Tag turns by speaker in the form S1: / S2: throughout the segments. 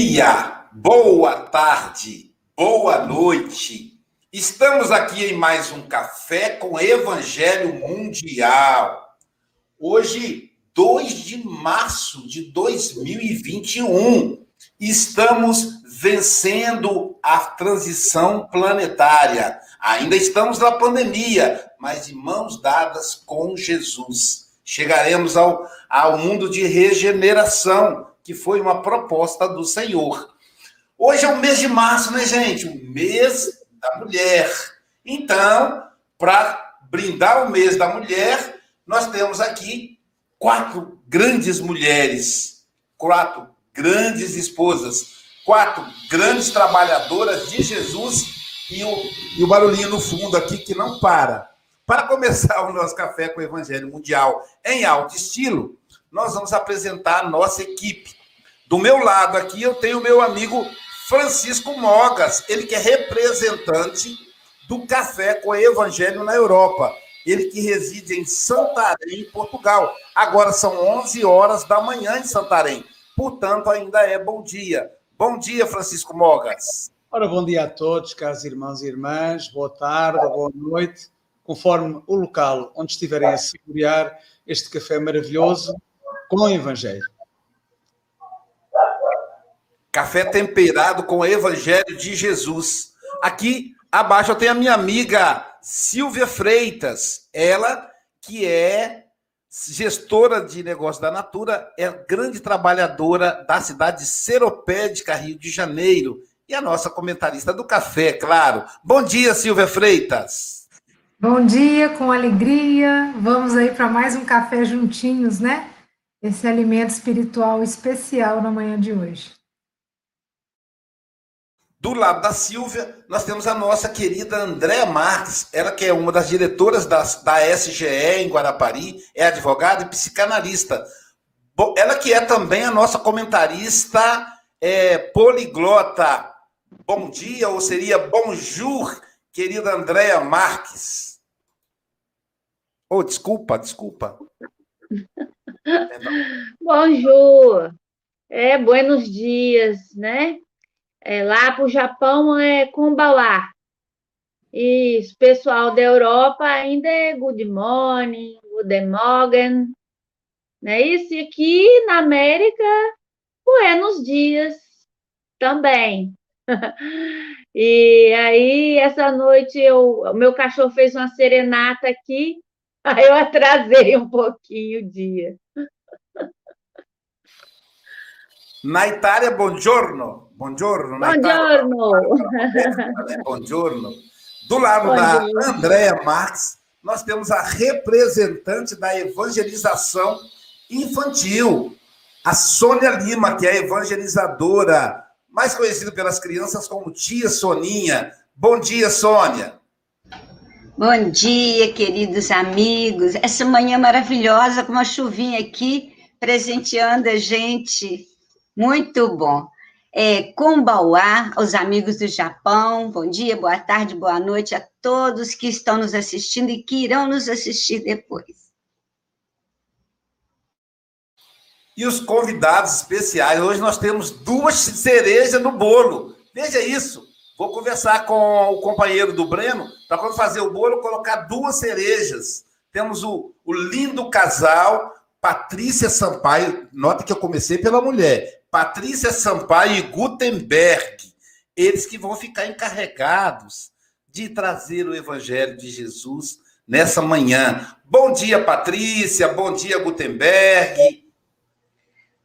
S1: dia, boa tarde, boa noite. Estamos aqui em mais um Café com Evangelho Mundial. Hoje, 2 de março de 2021, estamos vencendo a transição planetária. Ainda estamos na pandemia, mas de mãos dadas com Jesus. Chegaremos ao, ao mundo de regeneração que foi uma proposta do Senhor. Hoje é o mês de março, né, gente? O mês da mulher. Então, para brindar o mês da mulher, nós temos aqui quatro grandes mulheres, quatro grandes esposas, quatro grandes trabalhadoras de Jesus e o, e o barulhinho no fundo aqui que não para. Para começar o nosso café com o Evangelho Mundial em alto estilo, nós vamos apresentar a nossa equipe. Do meu lado aqui, eu tenho o meu amigo Francisco Mogas, ele que é representante do Café com Evangelho na Europa. Ele que reside em Santarém, Portugal. Agora são 11 horas da manhã em Santarém. Portanto, ainda é bom dia. Bom dia, Francisco Mogas.
S2: Ora, bom dia a todos, caros irmãos e irmãs. Boa tarde, boa noite. Conforme o local onde estiverem a segurar este café maravilhoso com o Evangelho.
S1: Café temperado com o Evangelho de Jesus. Aqui abaixo eu tenho a minha amiga Silvia Freitas, ela que é gestora de negócio da Natura, é grande trabalhadora da cidade de Seropédica, Rio de Janeiro, e a nossa comentarista do café, claro. Bom dia, Silvia Freitas.
S3: Bom dia, com alegria. Vamos aí para mais um café juntinhos, né? Esse alimento espiritual especial na manhã de hoje.
S1: Do lado da Silvia, nós temos a nossa querida Andréa Marques, ela que é uma das diretoras da, da SGE em Guarapari, é advogada e psicanalista. Ela que é também a nossa comentarista é, poliglota. Bom dia, ou seria bonjour, querida Andréa Marques. Oh, desculpa, desculpa.
S4: Bonjour. É, buenos dias, né? É, lá para o Japão é Kombawa. E o pessoal da Europa ainda é Good Morning, Good Morgen. Né? Isso e aqui na América, Buenos Dias também. e aí, essa noite, eu, meu cachorro fez uma serenata aqui, aí eu atrasei um pouquinho o dia.
S1: Na Itália, buongiorno. Buongiorno.
S4: Buongiorno.
S1: buongiorno. Do lado da Andréa Marques, nós temos a representante da evangelização infantil, a Sônia Lima, que é evangelizadora, mais conhecida pelas crianças como Tia Soninha. Bom dia, Sônia.
S5: Bom dia, queridos amigos. Essa manhã maravilhosa, com uma chuvinha aqui, presenteando a gente. Muito bom é, Kumbauá, aos amigos do Japão. Bom dia, boa tarde, boa noite a todos que estão nos assistindo e que irão nos assistir depois.
S1: E os convidados especiais. Hoje nós temos duas cerejas no bolo. Veja isso. Vou conversar com o companheiro do Breno para quando fazer o bolo colocar duas cerejas. Temos o, o lindo casal Patrícia Sampaio. Nota que eu comecei pela mulher. Patrícia Sampaio e Gutenberg, eles que vão ficar encarregados de trazer o Evangelho de Jesus nessa manhã. Bom dia, Patrícia. Bom dia, Gutenberg.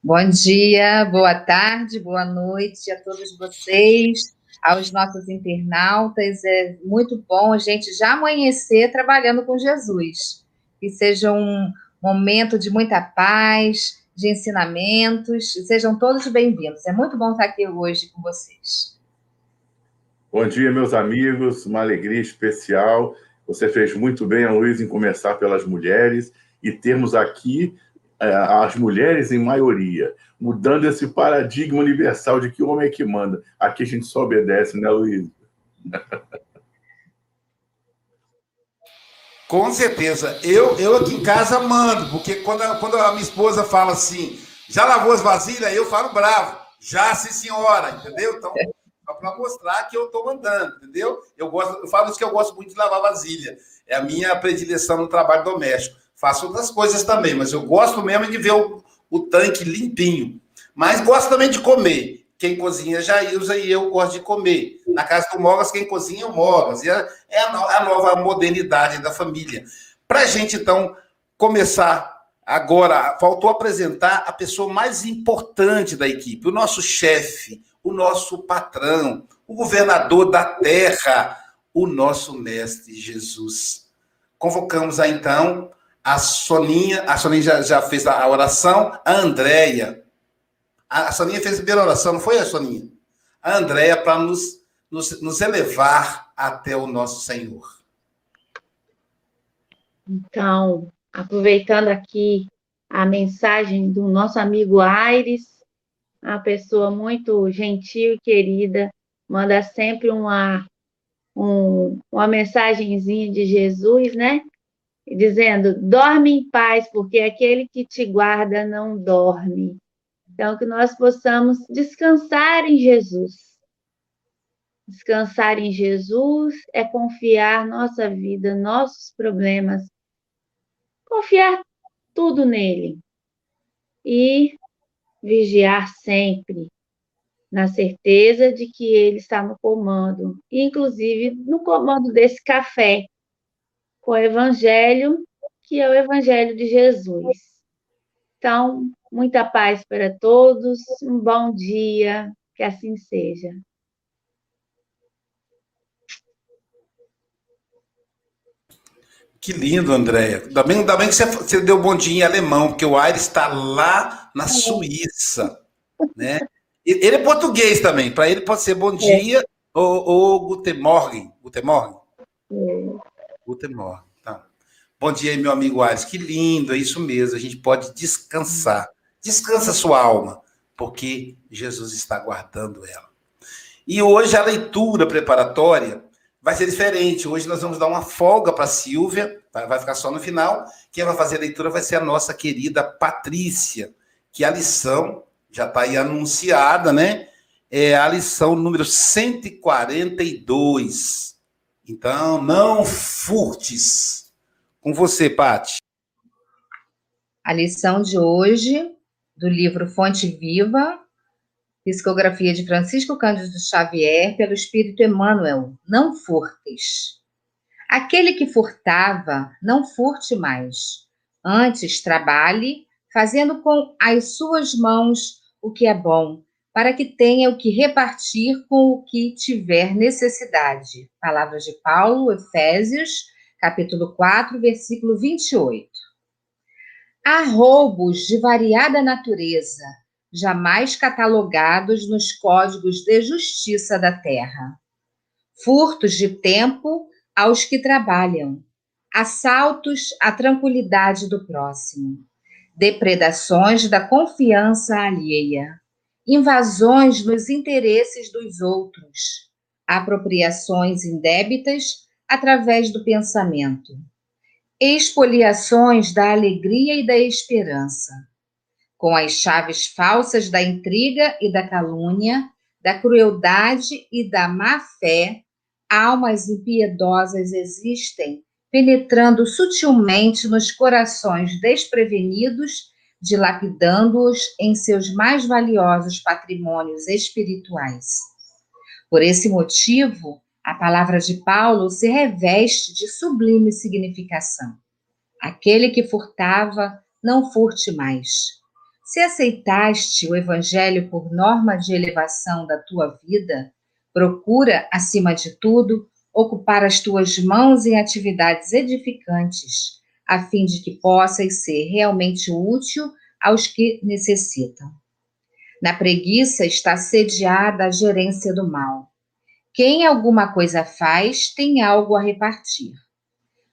S6: Bom dia, boa tarde, boa noite a todos vocês, aos nossos internautas. É muito bom a gente já amanhecer trabalhando com Jesus. Que seja um momento de muita paz, de ensinamentos. Sejam todos bem-vindos. É muito bom estar aqui hoje com vocês.
S7: Bom dia, meus amigos. Uma alegria especial. Você fez muito bem, Luiz, em começar pelas mulheres e termos aqui é, as mulheres em maioria, mudando esse paradigma universal de que o homem é que manda. Aqui a gente só obedece, né, Luiz?
S1: Com certeza. Eu, eu aqui em casa mando, porque quando a, quando a minha esposa fala assim, já lavou as vasilhas, eu falo bravo. Já, sim, senhora, entendeu? Então, para mostrar que eu estou mandando, entendeu? Eu gosto, eu falo isso que eu gosto muito de lavar vasilha. É a minha predileção no trabalho doméstico. Faço outras coisas também, mas eu gosto mesmo de ver o, o tanque limpinho. Mas gosto também de comer. Quem cozinha é Jailza e eu gosto de comer. Na casa do Mogas, quem cozinha é o Mogas. E é, é a, a nova modernidade da família. Para a gente, então, começar agora, faltou apresentar a pessoa mais importante da equipe, o nosso chefe, o nosso patrão, o governador da terra, o nosso mestre Jesus. Convocamos então a Soninha, a Soninha já, já fez a oração, a Andréia. A Soninha fez a primeira oração, não foi a Soninha? A Andréia para nos, nos, nos elevar até o nosso Senhor.
S4: Então, aproveitando aqui a mensagem do nosso amigo Aires, uma pessoa muito gentil e querida, manda sempre uma, um, uma mensagenzinha de Jesus, né? dizendo: dorme em paz, porque aquele que te guarda não dorme. Então, que nós possamos descansar em Jesus. Descansar em Jesus é confiar nossa vida, nossos problemas, confiar tudo nele e vigiar sempre, na certeza de que ele está no comando, inclusive no comando desse café, com o Evangelho, que é o Evangelho de Jesus. Então, muita paz para todos, um bom dia, que assim seja.
S1: Que lindo, Andréia. Ainda bem, ainda bem que você, você deu bom dia em alemão, porque o Aires está lá na Suíça. Né? Ele é português também, para ele pode ser bom é. dia é. ou, ou Guten Morgen. Guten Morgen? É. Guten Morgen. Tá. Bom dia meu amigo Ares. Que lindo, é isso mesmo. A gente pode descansar. Descansa sua alma, porque Jesus está guardando ela. E hoje a leitura preparatória vai ser diferente. Hoje nós vamos dar uma folga para a Silvia, vai ficar só no final. Quem vai fazer a leitura vai ser a nossa querida Patrícia, que a lição já está aí anunciada, né? É a lição número 142 então, não furtes. Com você, Pati.
S6: A lição de hoje, do livro Fonte Viva, psicografia de Francisco Cândido Xavier, pelo Espírito Emmanuel. Não furtes. Aquele que furtava, não furte mais. Antes, trabalhe, fazendo com as suas mãos o que é bom, para que tenha o que repartir com o que tiver necessidade. Palavras de Paulo, Efésios, capítulo 4, versículo 28. Há roubos de variada natureza, jamais catalogados nos códigos de justiça da terra. Furtos de tempo aos que trabalham, assaltos à tranquilidade do próximo, depredações da confiança alheia invasões nos interesses dos outros, apropriações indébitas através do pensamento, expoliações da alegria e da esperança, com as chaves falsas da intriga e da calúnia, da crueldade e da má fé, almas impiedosas existem, penetrando sutilmente nos corações desprevenidos dilapidando-os em seus mais valiosos patrimônios espirituais. Por esse motivo, a palavra de Paulo se reveste de sublime significação. Aquele que furtava, não furte mais. Se aceitaste o Evangelho por norma de elevação da tua vida, procura, acima de tudo, ocupar as tuas mãos em atividades edificantes, a fim de que possas ser realmente útil aos que necessitam. Na preguiça está sediada a gerência do mal. Quem alguma coisa faz, tem algo a repartir.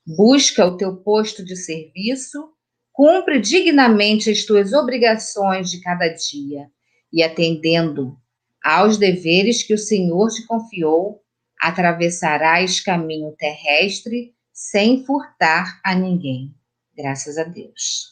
S6: Busca o teu posto de serviço, cumpre dignamente as tuas obrigações de cada dia e, atendendo aos deveres que o Senhor te confiou, atravessarás caminho terrestre sem furtar a ninguém. Graças a Deus.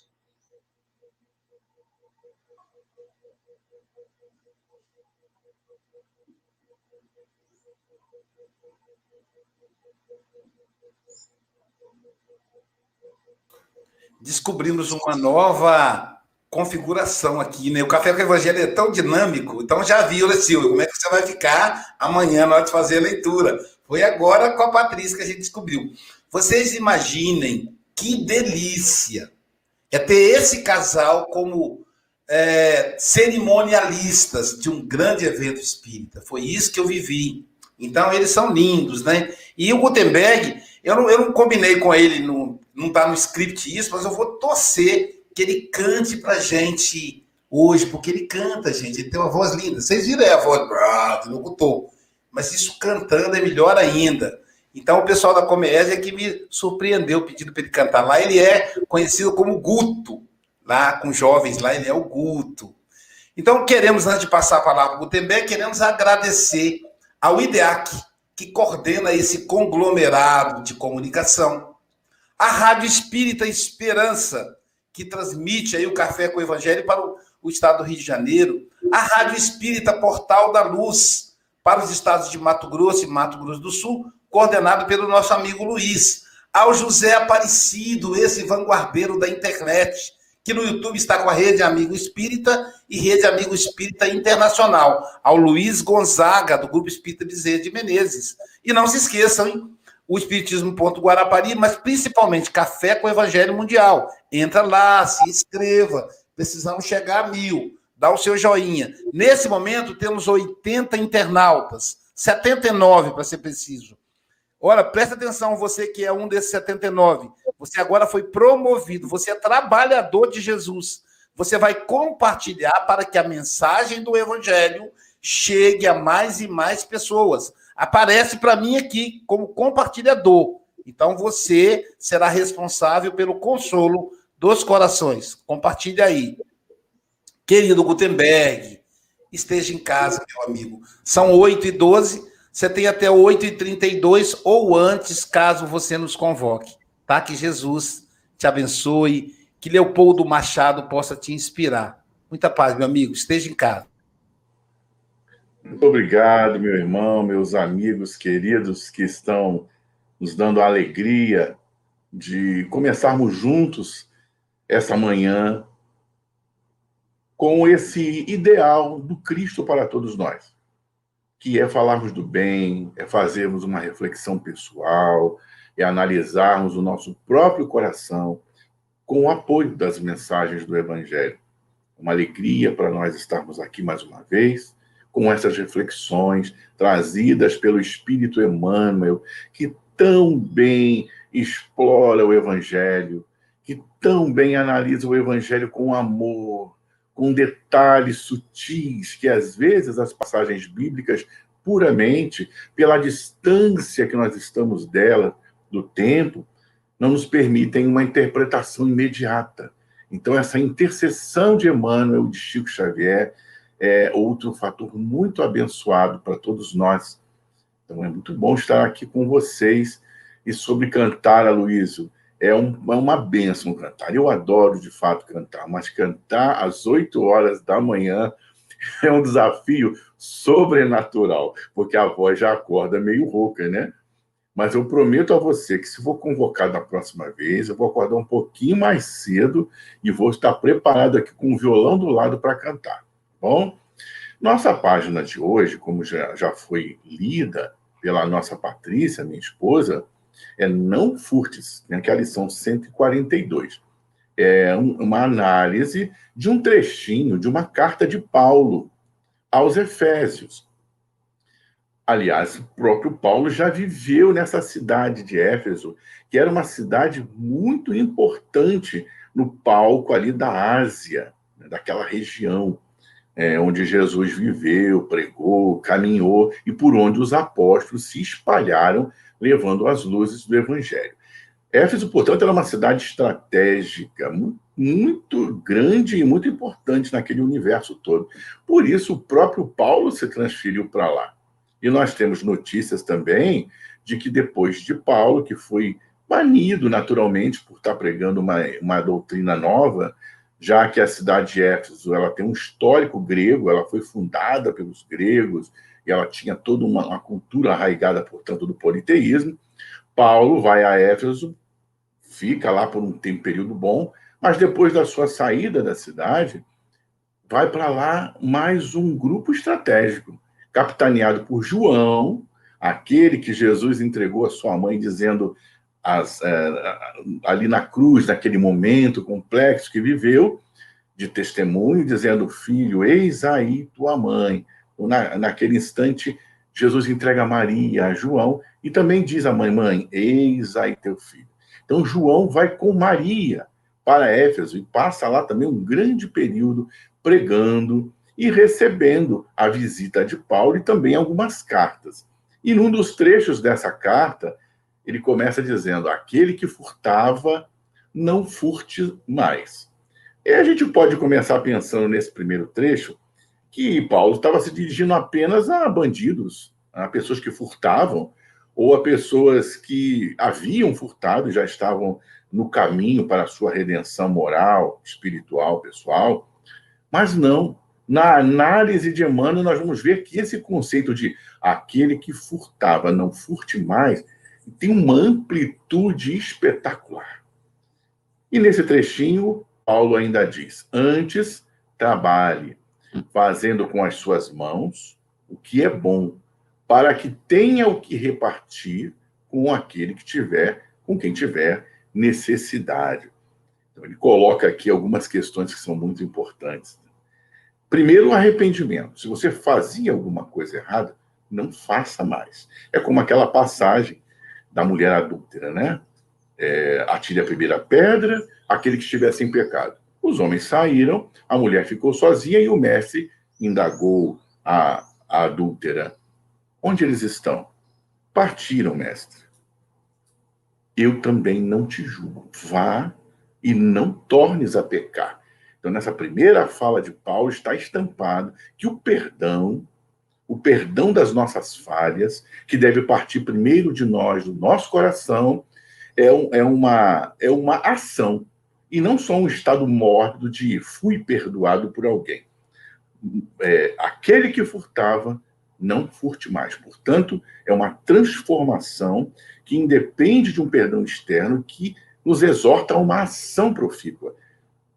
S1: Descobrimos uma nova configuração aqui, né? O Café com o Evangelho é tão dinâmico, então já viu, né, Silvio, como é que você vai ficar amanhã na hora de fazer a leitura. Foi agora com a Patrícia que a gente descobriu. Vocês imaginem que delícia é ter esse casal como é, cerimonialistas de um grande evento espírita. Foi isso que eu vivi. Então, eles são lindos, né? E o Gutenberg, eu não, eu não combinei com ele, não está no script isso, mas eu vou torcer que ele cante pra gente hoje, porque ele canta, gente, ele tem uma voz linda. Vocês viram aí a voz do locutor, mas isso cantando é melhor ainda. Então, o pessoal da Comédia que me surpreendeu pedindo para ele cantar lá. Ele é conhecido como Guto, lá com jovens, lá ele é o Guto. Então, queremos, antes de passar a palavra para o Gutenberg, queremos agradecer ao IDEAC, que coordena esse conglomerado de comunicação, a Rádio Espírita Esperança, que transmite aí o Café com o Evangelho para o, estado do Rio de Janeiro, a Rádio Espírita Portal da Luz para os estados de Mato Grosso e Mato Grosso do Sul, coordenado pelo nosso amigo Luiz, ao José Aparecido, esse vanguardeiro da internet, que no YouTube está com a Rede Amigo Espírita e Rede Amigo Espírita Internacional, ao Luiz Gonzaga, do Grupo Espírita Bezerra de Menezes. E não se esqueçam, hein? O Espiritismo Guarapari, mas principalmente Café com o Evangelho Mundial. Entra lá, se inscreva. Precisamos chegar a mil. Dá o seu joinha. Nesse momento, temos 80 internautas, 79 para ser preciso. Olha, presta atenção, você que é um desses 79. Você agora foi promovido, você é trabalhador de Jesus. Você vai compartilhar para que a mensagem do Evangelho chegue a mais e mais pessoas aparece para mim aqui como compartilhador. Então você será responsável pelo consolo dos corações. Compartilhe aí. Querido Gutenberg, esteja em casa, meu amigo. São 8 e 12 você tem até 8 e 32 ou antes, caso você nos convoque. Tá? Que Jesus te abençoe, que Leopoldo Machado possa te inspirar. Muita paz, meu amigo. Esteja em casa.
S7: Muito obrigado, meu irmão, meus amigos queridos que estão nos dando a alegria de começarmos juntos essa manhã com esse ideal do Cristo para todos nós, que é falarmos do bem, é fazermos uma reflexão pessoal, é analisarmos o nosso próprio coração com o apoio das mensagens do Evangelho. Uma alegria para nós estarmos aqui mais uma vez com essas reflexões trazidas pelo Espírito Emmanuel, que tão bem explora o Evangelho, que tão bem analisa o Evangelho com amor, com detalhes sutis, que às vezes as passagens bíblicas, puramente pela distância que nós estamos dela, do tempo, não nos permitem uma interpretação imediata. Então, essa intercessão de Emmanuel, de Chico Xavier, é outro fator muito abençoado para todos nós. Então é muito bom estar aqui com vocês. E sobre cantar, Aloysio, é, um, é uma benção cantar. Eu adoro, de fato, cantar, mas cantar às 8 horas da manhã é um desafio sobrenatural, porque a voz já acorda meio rouca, né? Mas eu prometo a você que se for convocado na próxima vez, eu vou acordar um pouquinho mais cedo e vou estar preparado aqui com o violão do lado para cantar. Bom, nossa página de hoje, como já, já foi lida pela nossa Patrícia, minha esposa, é Não Furtes, né, que é a lição 142. É uma análise de um trechinho de uma carta de Paulo aos Efésios. Aliás, o próprio Paulo já viveu nessa cidade de Éfeso, que era uma cidade muito importante no palco ali da Ásia, né, daquela região é, onde Jesus viveu, pregou, caminhou e por onde os apóstolos se espalharam, levando as luzes do Evangelho. Éfeso, portanto, era uma cidade estratégica, muito grande e muito importante naquele universo todo. Por isso, o próprio Paulo se transferiu para lá. E nós temos notícias também de que depois de Paulo, que foi banido naturalmente por estar pregando uma, uma doutrina nova, já que a cidade de Éfeso ela tem um histórico grego, ela foi fundada pelos gregos e ela tinha toda uma, uma cultura arraigada, portanto, do politeísmo. Paulo vai a Éfeso, fica lá por um tempo, período bom, mas depois da sua saída da cidade, vai para lá mais um grupo estratégico, capitaneado por João, aquele que Jesus entregou a sua mãe, dizendo as, é, ali na cruz, naquele momento complexo que viveu, de testemunho, dizendo: Filho, eis aí tua mãe. Na, naquele instante, Jesus entrega Maria, a João, e também diz à mãe: Mãe, eis aí teu filho. Então, João vai com Maria para Éfeso e passa lá também um grande período pregando e recebendo a visita de Paulo e também algumas cartas. E num dos trechos dessa carta, ele começa dizendo: aquele que furtava, não furte mais. E a gente pode começar pensando nesse primeiro trecho que Paulo estava se dirigindo apenas a bandidos, a pessoas que furtavam, ou a pessoas que haviam furtado e já estavam no caminho para a sua redenção moral, espiritual, pessoal. Mas não. Na análise de Emmanuel, nós vamos ver que esse conceito de aquele que furtava, não furte mais, tem uma amplitude espetacular. E nesse trechinho, Paulo ainda diz: antes trabalhe, fazendo com as suas mãos o que é bom, para que tenha o que repartir com aquele que tiver, com quem tiver necessidade. Então, ele coloca aqui algumas questões que são muito importantes. Primeiro, o arrependimento. Se você fazia alguma coisa errada, não faça mais. É como aquela passagem da mulher adúltera, né? É, atire a primeira pedra, aquele que estivesse em pecado. Os homens saíram, a mulher ficou sozinha e o mestre indagou a, a adúltera: Onde eles estão? Partiram, mestre. Eu também não te julgo. Vá e não tornes a pecar. Então, nessa primeira fala de Paulo, está estampado que o perdão o perdão das nossas falhas, que deve partir primeiro de nós, do nosso coração, é, um, é, uma, é uma ação, e não só um estado mórbido de fui perdoado por alguém. É, aquele que furtava, não furte mais. Portanto, é uma transformação que independe de um perdão externo que nos exorta a uma ação profícua.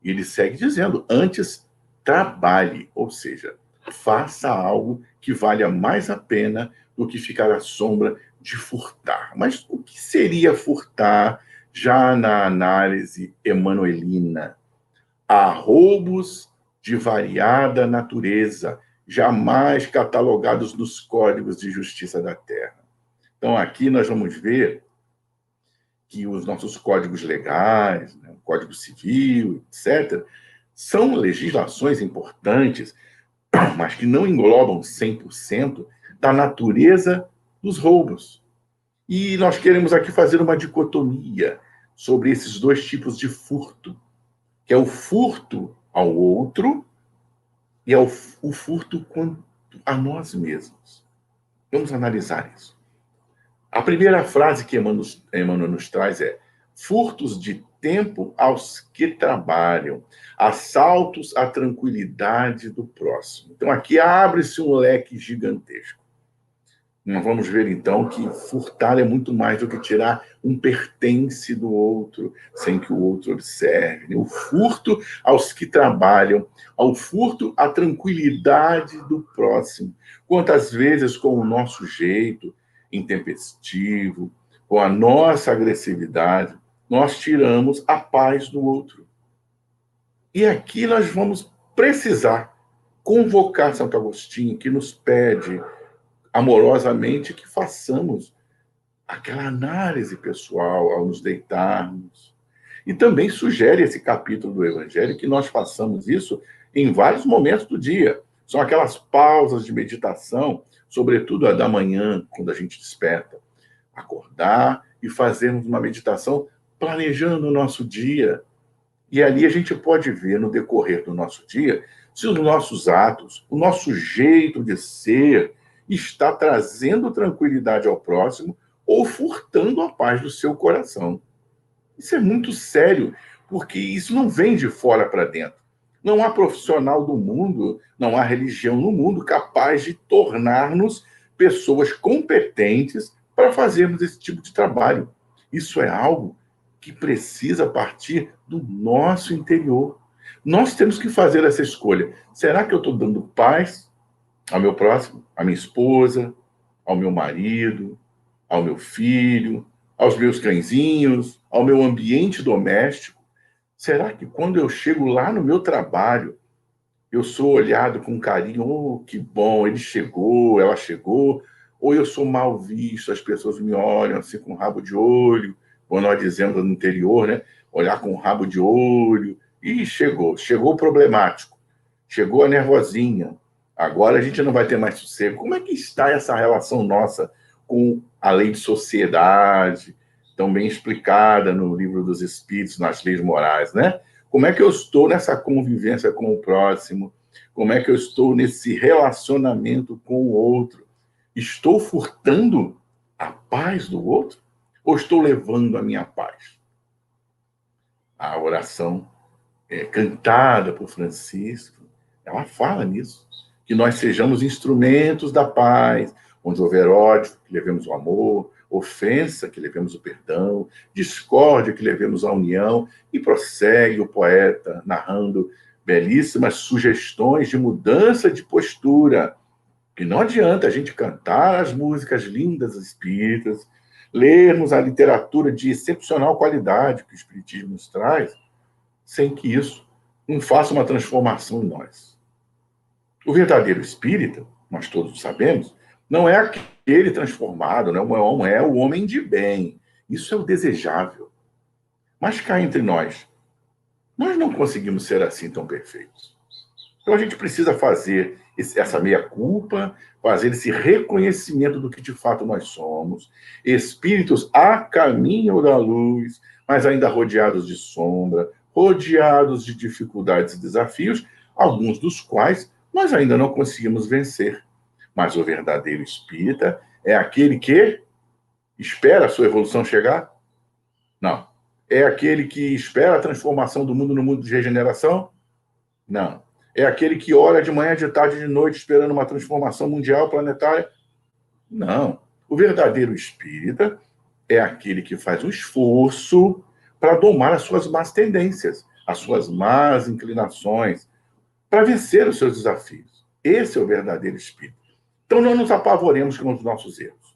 S7: E ele segue dizendo: antes trabalhe, ou seja, faça algo que valha mais a pena do que ficar à sombra de furtar. Mas o que seria furtar já na análise emanuelina? Há roubos de variada natureza, jamais catalogados nos códigos de justiça da terra. Então, aqui nós vamos ver que os nossos códigos legais, né, o Código Civil, etc., são legislações importantes mas que não englobam 100% da natureza dos roubos. E nós queremos aqui fazer uma dicotomia sobre esses dois tipos de furto, que é o furto ao outro e é o, o furto quanto a nós mesmos. Vamos analisar isso. A primeira frase que Emmanuel nos traz é: furtos de tempo aos que trabalham, assaltos à tranquilidade do próximo. Então, aqui abre-se um leque gigantesco. Nós vamos ver, então, que furtar é muito mais do que tirar um pertence do outro, sem que o outro observe. O furto aos que trabalham, ao furto à tranquilidade do próximo. Quantas vezes, com o nosso jeito intempestivo, com a nossa agressividade, nós tiramos a paz do outro. E aqui nós vamos precisar convocar Santo Agostinho, que nos pede amorosamente que façamos aquela análise pessoal ao nos deitarmos. E também sugere esse capítulo do Evangelho que nós façamos isso em vários momentos do dia. São aquelas pausas de meditação, sobretudo a da manhã, quando a gente desperta. Acordar e fazermos uma meditação planejando o nosso dia. E ali a gente pode ver no decorrer do nosso dia se os nossos atos, o nosso jeito de ser está trazendo tranquilidade ao próximo ou furtando a paz do seu coração. Isso é muito sério, porque isso não vem de fora para dentro. Não há profissional do mundo, não há religião no mundo capaz de tornar-nos pessoas competentes para fazermos esse tipo de trabalho. Isso é algo que precisa partir do nosso interior. Nós temos que fazer essa escolha. Será que eu estou dando paz ao meu próximo, à minha esposa, ao meu marido, ao meu filho, aos meus cãezinhos, ao meu ambiente doméstico? Será que quando eu chego lá no meu trabalho, eu sou olhado com carinho, oh, que bom, ele chegou, ela chegou, ou eu sou mal visto, as pessoas me olham assim com rabo de olho, como nós dizemos no interior, né? Olhar com rabo de olho, e chegou, chegou o problemático, chegou a nervosinha, agora a gente não vai ter mais sossego. Como é que está essa relação nossa com a lei de sociedade, tão bem explicada no livro dos Espíritos, nas leis morais, né? Como é que eu estou nessa convivência com o próximo? Como é que eu estou nesse relacionamento com o outro? Estou furtando a paz do outro? Ou estou levando a minha paz? A oração é, cantada por Francisco, ela fala nisso, que nós sejamos instrumentos da paz, onde houver ódio, que levemos o amor, ofensa, que levemos o perdão, discórdia, que levemos a união, e prossegue o poeta narrando belíssimas sugestões de mudança de postura, que não adianta a gente cantar as músicas lindas espíritas, lermos a literatura de excepcional qualidade que o Espiritismo nos traz, sem que isso não faça uma transformação em nós. O verdadeiro espírita, nós todos sabemos, não é aquele transformado, não é o homem de bem. Isso é o desejável. Mas cá entre nós, nós não conseguimos ser assim tão perfeitos. Então a gente precisa fazer essa meia-culpa, fazer esse reconhecimento do que de fato nós somos. Espíritos a caminho da luz, mas ainda rodeados de sombra, rodeados de dificuldades e desafios, alguns dos quais nós ainda não conseguimos vencer. Mas o verdadeiro espírita é aquele que espera a sua evolução chegar? Não. É aquele que espera a transformação do mundo no mundo de regeneração? Não. É aquele que ora de manhã, de tarde, de noite, esperando uma transformação mundial, planetária? Não. O verdadeiro espírita é aquele que faz um esforço para domar as suas más tendências, as suas más inclinações, para vencer os seus desafios. Esse é o verdadeiro espírito. Então não nos apavoremos com os nossos erros.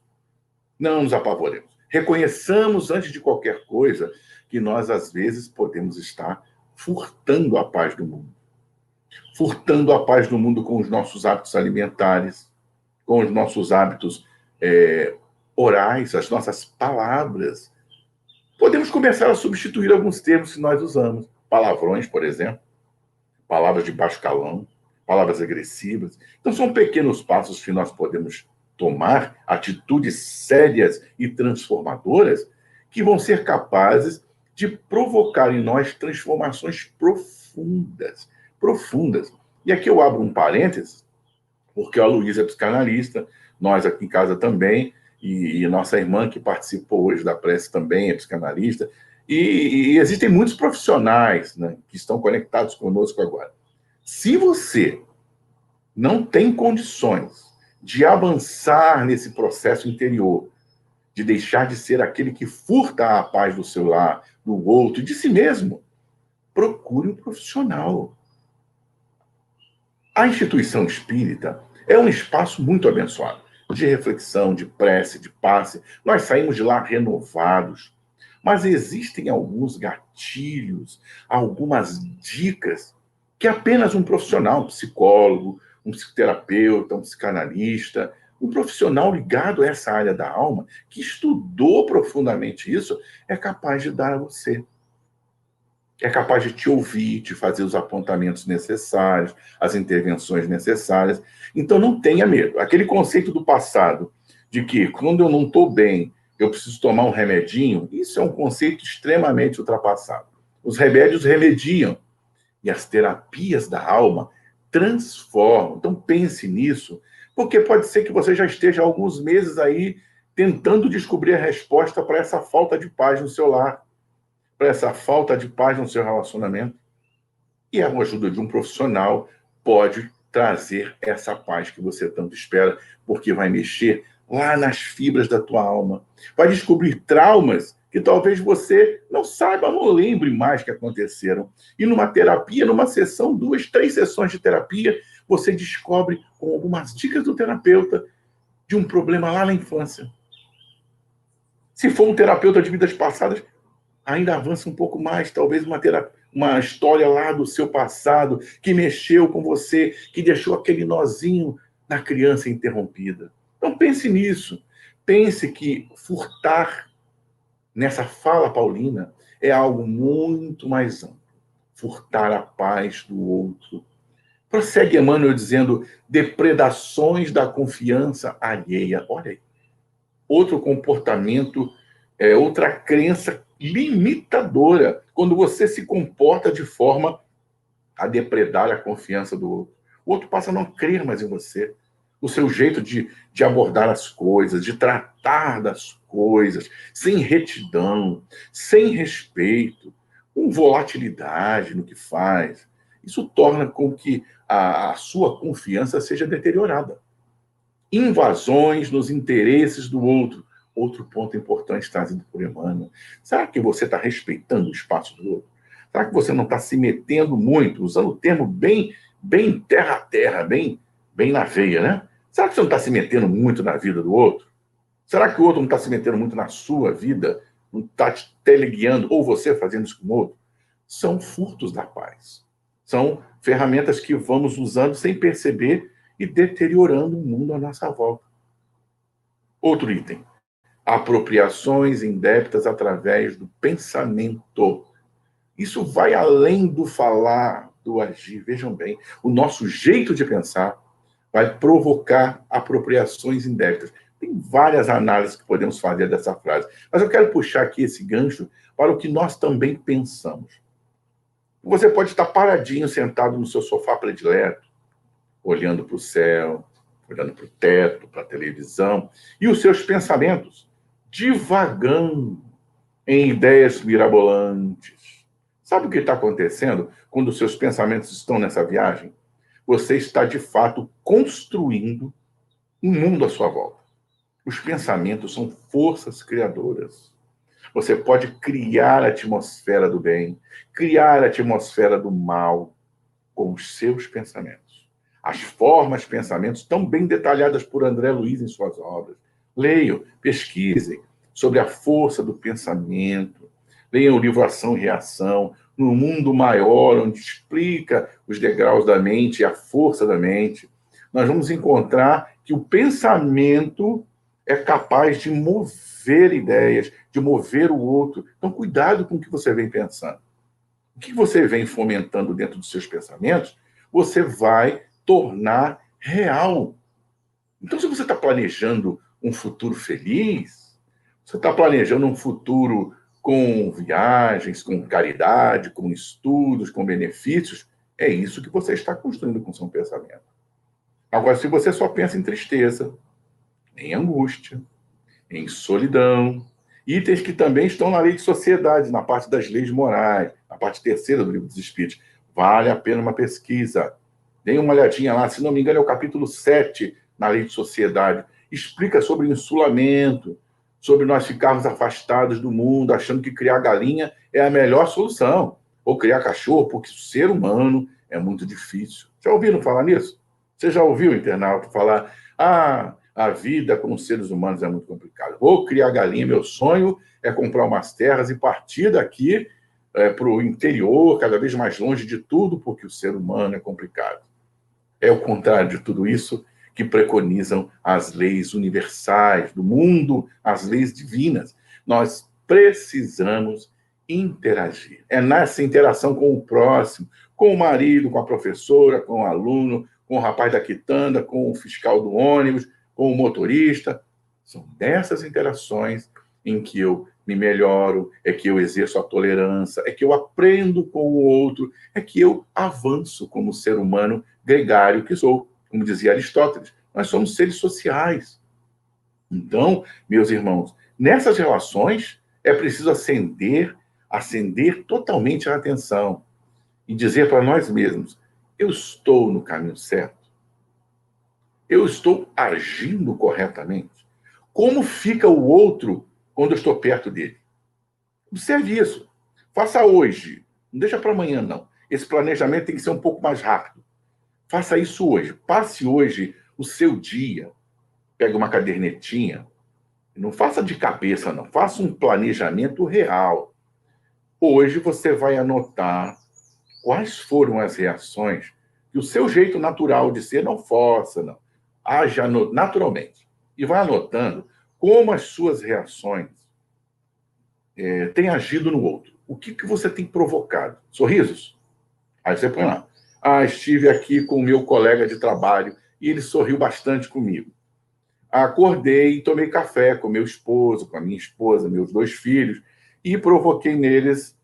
S7: Não nos apavoremos. Reconheçamos antes de qualquer coisa que nós às vezes podemos estar furtando a paz do mundo. Furtando a paz do mundo com os nossos hábitos alimentares, com os nossos hábitos é, orais, as nossas palavras, Podemos começar a substituir alguns termos que nós usamos. Palavrões, por exemplo, palavras de baixo calão, palavras agressivas. Então, são pequenos passos que nós podemos tomar, atitudes sérias e transformadoras, que vão ser capazes de provocar em nós transformações profundas. Profundas. E aqui eu abro um parênteses, porque a Luísa é psicanalista, nós aqui em casa também, e, e nossa irmã que participou hoje da prece também é psicanalista, e, e existem muitos profissionais né, que estão conectados conosco agora. Se você não tem condições de avançar nesse processo interior, de deixar de ser aquele que furta a paz do seu lar, do outro e de si mesmo, procure um profissional. A instituição espírita é um espaço muito abençoado de reflexão, de prece, de passe. Nós saímos de lá renovados. Mas existem alguns gatilhos, algumas dicas que apenas um profissional, um psicólogo, um psicoterapeuta, um psicanalista, um profissional ligado a essa área da alma, que estudou profundamente isso, é capaz de dar a você é capaz de te ouvir, de fazer os apontamentos necessários, as intervenções necessárias. Então não tenha medo. Aquele conceito do passado de que quando eu não estou bem, eu preciso tomar um remedinho, isso é um conceito extremamente ultrapassado. Os remédios remediam e as terapias da alma transformam. Então pense nisso, porque pode ser que você já esteja há alguns meses aí tentando descobrir a resposta para essa falta de paz no seu lar para essa falta de paz no seu relacionamento. E a ajuda de um profissional pode trazer essa paz que você tanto espera, porque vai mexer lá nas fibras da tua alma. Vai descobrir traumas que talvez você não saiba, não lembre mais que aconteceram. E numa terapia, numa sessão, duas, três sessões de terapia, você descobre com algumas dicas do terapeuta de um problema lá na infância. Se for um terapeuta de vidas passadas, ainda avança um pouco mais, talvez uma, terapia, uma história lá do seu passado que mexeu com você, que deixou aquele nozinho na criança interrompida. Então pense nisso. Pense que furtar nessa fala paulina é algo muito mais amplo. Furtar a paz do outro. Prossegue Emmanuel dizendo depredações da confiança alheia. Olha aí. Outro comportamento, é, outra crença limitadora, quando você se comporta de forma a depredar a confiança do outro. O outro passa a não crer mais em você o seu jeito de, de abordar as coisas, de tratar das coisas, sem retidão, sem respeito, com volatilidade no que faz. Isso torna com que a, a sua confiança seja deteriorada. Invasões nos interesses do outro. Outro ponto importante trazido por Emmanuel. Será que você está respeitando o espaço do outro? Será que você não está se metendo muito, usando o termo bem, bem terra a terra, bem bem na veia, né? Será que você não está se metendo muito na vida do outro? Será que o outro não está se metendo muito na sua vida? Não está te teleguiando, ou você fazendo isso com o outro? São furtos da paz. São ferramentas que vamos usando sem perceber e deteriorando o mundo à nossa volta. Outro item. Apropriações indébitas através do pensamento. Isso vai além do falar, do agir. Vejam bem, o nosso jeito de pensar vai provocar apropriações indébitas. Tem várias análises que podemos fazer dessa frase, mas eu quero puxar aqui esse gancho para o que nós também pensamos. Você pode estar paradinho, sentado no seu sofá predileto, olhando para o céu, olhando para o teto, para a televisão, e os seus pensamentos divagando em ideias mirabolantes. Sabe o que está acontecendo quando seus pensamentos estão nessa viagem? você está de fato construindo um mundo à sua volta. Os pensamentos são forças criadoras. Você pode criar a atmosfera do bem, criar a atmosfera do mal com os seus pensamentos. As formas pensamentos tão bem detalhadas por André Luiz em suas obras. Leiam, pesquisem sobre a força do pensamento. Leiam o livro Ação e Reação, no mundo maior, onde explica os degraus da mente e a força da mente, nós vamos encontrar que o pensamento é capaz de mover ideias, de mover o outro. Então, cuidado com o que você vem pensando. O que você vem fomentando dentro dos seus pensamentos, você vai tornar real. Então, se você está planejando um futuro feliz, você está planejando um futuro com viagens, com caridade, com estudos, com benefícios. É isso que você está construindo com seu pensamento. Agora, se você só pensa em tristeza, em angústia, em solidão, itens que também estão na lei de sociedade, na parte das leis morais, na parte terceira do livro dos Espíritos, vale a pena uma pesquisa. Dê uma olhadinha lá, se não me engano, é o capítulo 7 na lei de sociedade. Explica sobre insulamento, sobre nós ficarmos afastados do mundo, achando que criar galinha é a melhor solução, ou criar cachorro, porque ser humano é muito difícil. Já ouviram falar nisso? Você já ouviu o internauta falar: ah, a vida com os seres humanos é muito complicada. Vou criar galinha, meu sonho é comprar umas terras e partir daqui é, para o interior, cada vez mais longe de tudo, porque o ser humano é complicado. É o contrário de tudo isso que preconizam as leis universais do mundo, as leis divinas. Nós precisamos interagir. É nessa interação com o próximo, com o marido, com a professora, com o aluno, com o rapaz da quitanda, com o fiscal do ônibus, com o motorista. São dessas interações em que eu me melhoro, é que eu exerço a tolerância, é que eu aprendo com o outro, é que eu avanço como ser humano gregário que sou. Como dizia Aristóteles, nós somos seres sociais. Então, meus irmãos, nessas relações é preciso acender, acender totalmente a atenção e dizer para nós mesmos: eu estou no caminho certo. Eu estou agindo corretamente. como fica o outro quando eu estou perto dele. Observe isso. Faça hoje. Não deixa para amanhã, não. Esse planejamento tem que ser um pouco mais rápido. Faça isso hoje. Passe hoje o seu dia. Pega uma cadernetinha. Não faça de cabeça, não. Faça um planejamento real. Hoje você vai anotar quais foram as reações que o seu jeito natural de ser não força, não. Haja naturalmente. E vai anotando como as suas reações é, têm agido no outro. O que, que você tem provocado? Sorrisos? Aí você põe lá. Ah, estive aqui com o meu colega de trabalho e ele sorriu bastante comigo. Acordei e tomei café com meu esposo, com a minha esposa, meus dois filhos, e provoquei neles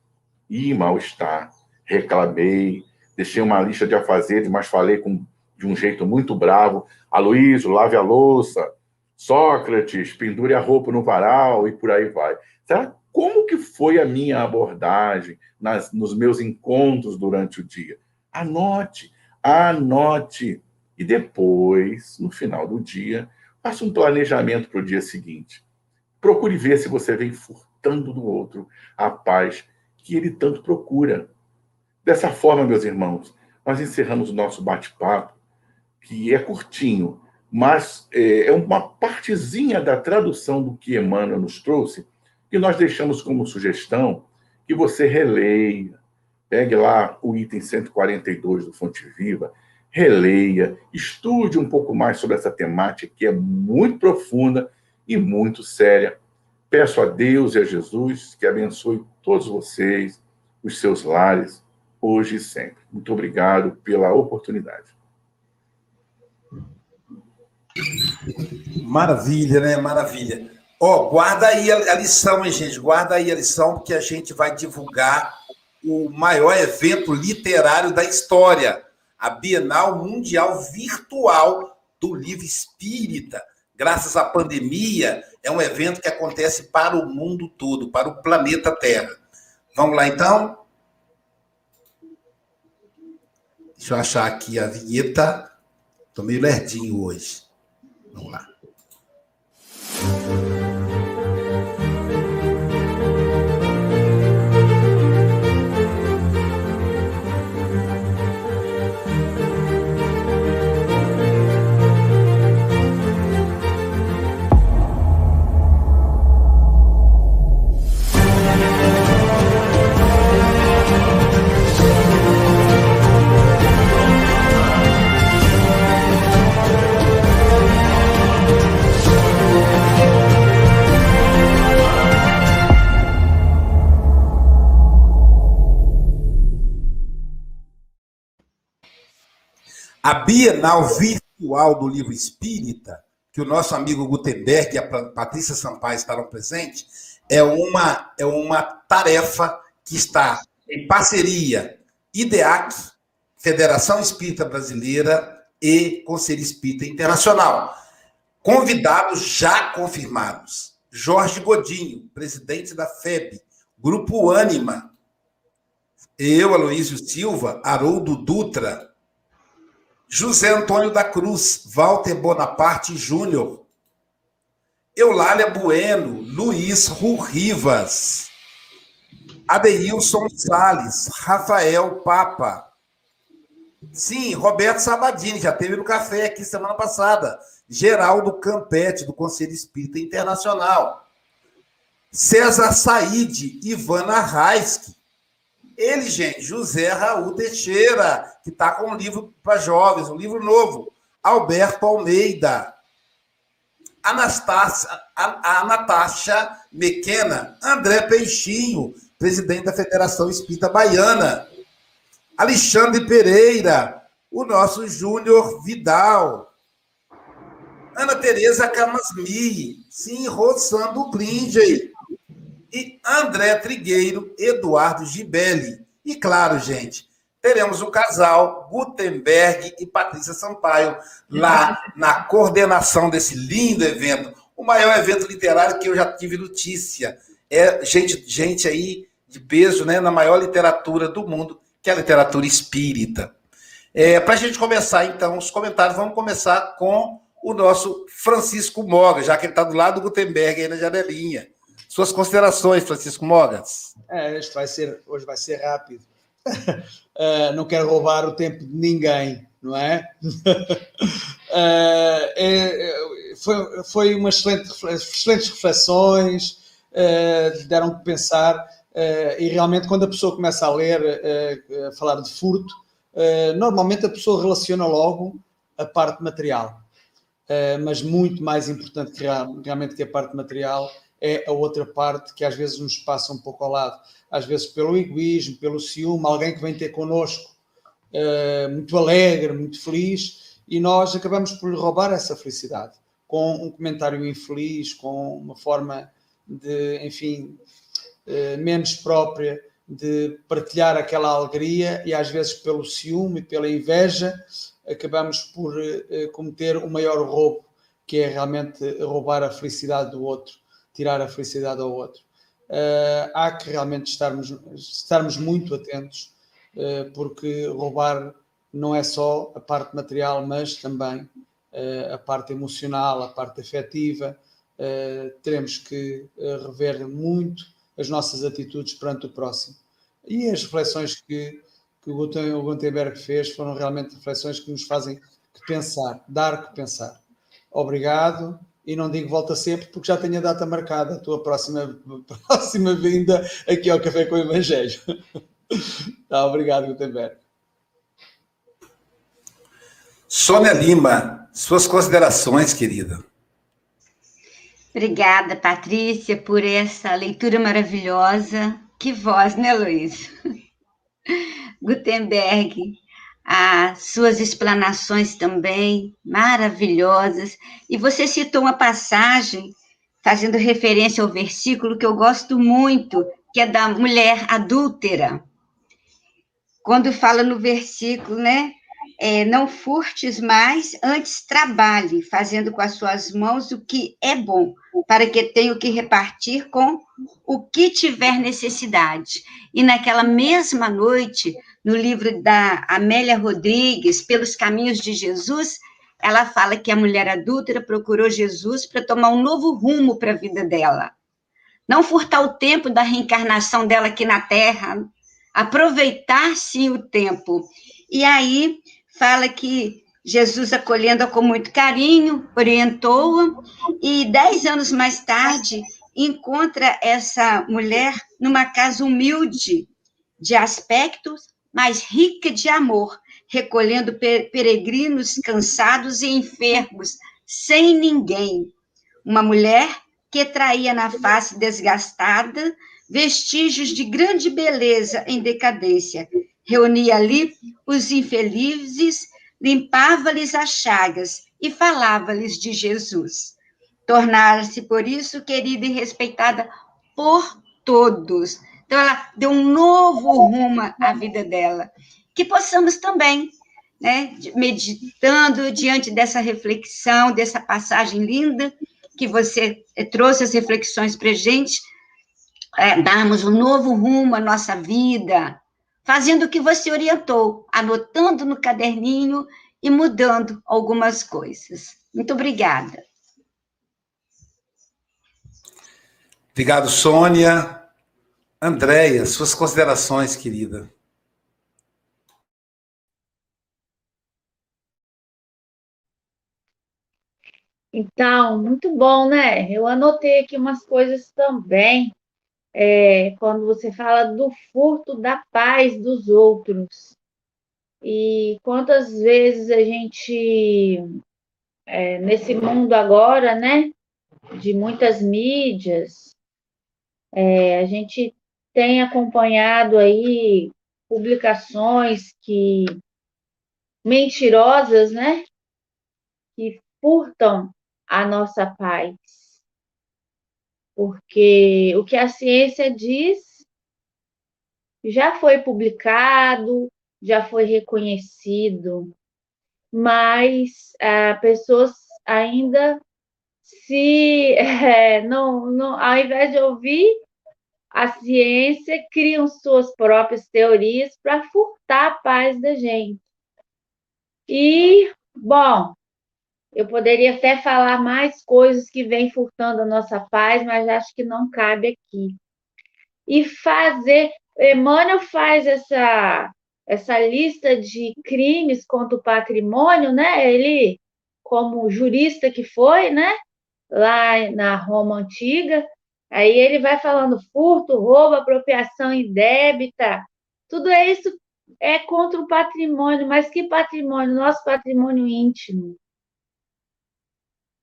S7: e mal-estar. Reclamei, deixei uma lista de afazeres, mas falei com, de um jeito muito bravo. Aloysio, lave a louça. Sócrates, pendure a roupa no varal e por aí vai. Será como que foi a minha abordagem nas, nos meus encontros durante o dia? Anote, anote. E depois, no final do dia, faça um planejamento para o dia seguinte. Procure ver se você vem furtando do outro a paz que ele tanto procura. Dessa forma, meus irmãos, nós encerramos o nosso bate-papo, que é curtinho, mas é, é uma partezinha da tradução do que Emmanuel nos trouxe, que nós deixamos como sugestão que você releia, Pegue lá o item 142 do Fonte Viva, releia, estude um pouco mais sobre essa temática que é muito profunda e muito séria. Peço a Deus e a Jesus que abençoe todos vocês, os seus lares, hoje e sempre. Muito obrigado pela oportunidade.
S1: Maravilha, né? Maravilha. Ó, oh, guarda aí a lição, hein, gente? Guarda aí a lição, porque a gente vai divulgar o maior evento literário da história, a Bienal Mundial Virtual do Livro Espírita. Graças à pandemia, é um evento que acontece para o mundo todo, para o planeta Terra. Vamos lá, então? Deixa eu achar aqui a vinheta. Estou meio lerdinho hoje. Vamos lá. A Bienal Virtual do Livro Espírita, que o nosso amigo Gutenberg e a Patrícia Sampaio estarão presentes, é uma, é uma tarefa que está em parceria IDEAC, Federação Espírita Brasileira e Conselho Espírita Internacional. Convidados já confirmados: Jorge Godinho, presidente da FEB, Grupo Ânima, eu, Aloísio Silva, Haroldo Dutra, José Antônio da Cruz, Walter Bonaparte Júnior, Eulália Bueno, Luiz Rivas, Adeilson Salles, Rafael Papa. Sim, Roberto Sabadini, já teve no café aqui semana passada. Geraldo Campete, do Conselho Espírita Internacional. César Said, Ivana Raiski, ele, gente, José Raul Teixeira, que está com um livro para jovens, um livro novo. Alberto Almeida. Anastácia, a, a Natasha Mequena. André Peixinho, presidente da Federação Espírita Baiana. Alexandre Pereira, o nosso Júnior Vidal. Ana Tereza Camasmi, sim, Rossando Glingey e André Trigueiro, Eduardo Gibelli. E claro, gente, teremos o casal Gutenberg e Patrícia Sampaio lá na coordenação desse lindo evento, o maior evento literário que eu já tive notícia. É gente, gente aí de peso, né, na maior literatura do mundo, que é a literatura espírita. É, Para a gente começar, então, os comentários, vamos começar com o nosso Francisco Moga, já que ele está do lado do Gutenberg aí na janelinha. Suas considerações, Francisco Mogas.
S2: É, vai ser, hoje vai ser rápido. Uh, não quero roubar o tempo de ninguém, não é? uh, é foi, foi uma excelente, excelentes reflexões, uh, deram que pensar, e realmente quando a pessoa começa a ler, a falar de furto, normalmente a pessoa relaciona logo a parte material. mas muito mais importante que realmente que a parte material é a outra parte que às vezes nos passa um pouco ao lado. Às vezes pelo egoísmo, pelo ciúme, alguém que vem ter connosco uh, muito alegre, muito feliz, e nós acabamos por lhe roubar essa felicidade com um comentário infeliz, com uma forma de, enfim, uh, menos própria de partilhar aquela alegria e às vezes pelo ciúme pela inveja acabamos por uh, cometer o maior roubo, que é realmente roubar a felicidade do outro, tirar a felicidade ao outro uh, há que realmente estarmos, estarmos muito atentos, uh, porque roubar não é só a parte material, mas também uh, a parte emocional, a parte afetiva. teremos que rever muito as nossas atitudes perante o próximo. E as reflexões que, que o Gutenberg fez foram realmente reflexões que nos fazem que pensar, dar que pensar. Obrigado e não digo volta sempre porque já tenho a data marcada, a tua próxima, próxima vinda aqui ao Café com o Evangelho. tá, obrigado, Gutenberg.
S1: Sônia Lima, suas considerações, querida.
S5: Obrigada, Patrícia, por essa leitura maravilhosa. Que voz, né, Luiz? Gutenberg, as suas explanações também maravilhosas. E você citou uma passagem fazendo referência ao versículo que eu gosto muito, que é da mulher adúltera. Quando fala no versículo, né? É, não furtes mais, antes trabalhe, fazendo com as suas mãos o que é bom, para que tenha o que repartir com o que tiver necessidade. E naquela mesma noite, no livro da Amélia Rodrigues, Pelos Caminhos de Jesus, ela fala que a mulher adúltera procurou Jesus para tomar um novo rumo para a vida dela. Não furtar o tempo da reencarnação dela aqui na Terra, aproveitar sim o tempo. E aí fala que Jesus acolhendo-a com muito carinho, orientou-a, e dez anos mais tarde encontra essa mulher numa casa humilde, de aspectos mas rica de amor, recolhendo peregrinos cansados e enfermos, sem ninguém. Uma mulher que traía na face desgastada vestígios de grande beleza em decadência. Reunia ali os infelizes, limpava-lhes as chagas e falava-lhes de Jesus. Tornara-se, por isso, querida e respeitada por todos então, ela deu um novo rumo à vida dela. Que possamos também, né, meditando diante dessa reflexão, dessa passagem linda, que você eh, trouxe as reflexões para a gente, é, darmos um novo rumo à nossa vida, fazendo o que você orientou, anotando no caderninho e mudando algumas coisas. Muito obrigada.
S1: Obrigado, Sônia. Andréia, suas considerações, querida.
S4: Então, muito bom, né? Eu anotei aqui umas coisas também, é, quando você fala do furto da paz dos outros. E quantas vezes a gente, é, nesse mundo agora, né, de muitas mídias, é, a gente tem acompanhado aí publicações que mentirosas, né? Que furtam a nossa paz. Porque o que a ciência diz já foi publicado, já foi reconhecido, mas ah, pessoas ainda se é, não, não, ao invés de ouvir a ciência criam suas próprias teorias para furtar a paz da gente. E, bom, Eu poderia até falar mais coisas que vêm furtando a nossa paz, mas acho que não cabe aqui. E fazer, Emmanuel faz essa essa lista de crimes contra o patrimônio, né? Ele, como jurista que foi, né? Lá na Roma antiga, aí ele vai falando furto, roubo, apropriação indébita, tudo isso é contra o patrimônio, mas que patrimônio? Nosso patrimônio íntimo.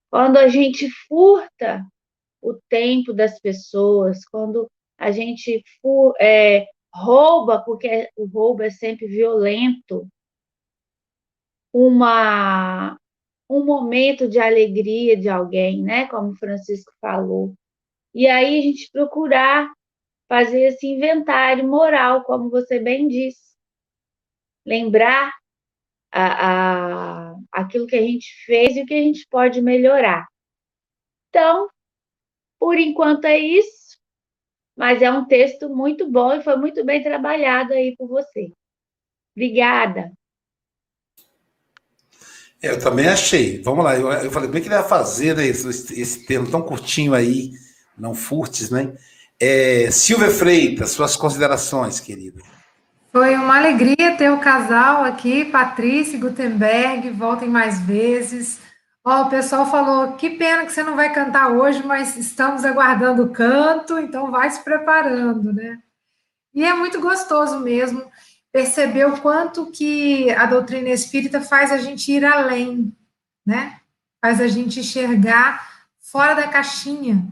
S4: Quando a gente furta o tempo das pessoas, quando a gente fur, é, rouba, porque o roubo é sempre violento, uma um momento de alegria de alguém, né? Como Francisco falou. E aí a gente procurar fazer esse inventário moral, como você bem disse. Lembrar a, a, aquilo que a gente fez e o que a gente pode melhorar. Então, por enquanto é isso mas é um texto muito bom e foi muito bem trabalhado aí por você. Obrigada.
S1: É, eu também achei. Vamos lá, eu, eu falei, como é que ele vai fazer né, esse, esse termo tão curtinho aí, não furtes, né? É, Silvia Freitas, suas considerações, querida.
S3: Foi uma alegria ter o casal aqui, Patrícia e Gutenberg, voltem mais vezes. Ó, o pessoal falou, que pena que você não vai cantar hoje, mas estamos aguardando o canto, então vai se preparando, né? E é muito gostoso mesmo perceber o quanto que a doutrina espírita faz a gente ir além, né? Faz a gente enxergar fora da caixinha.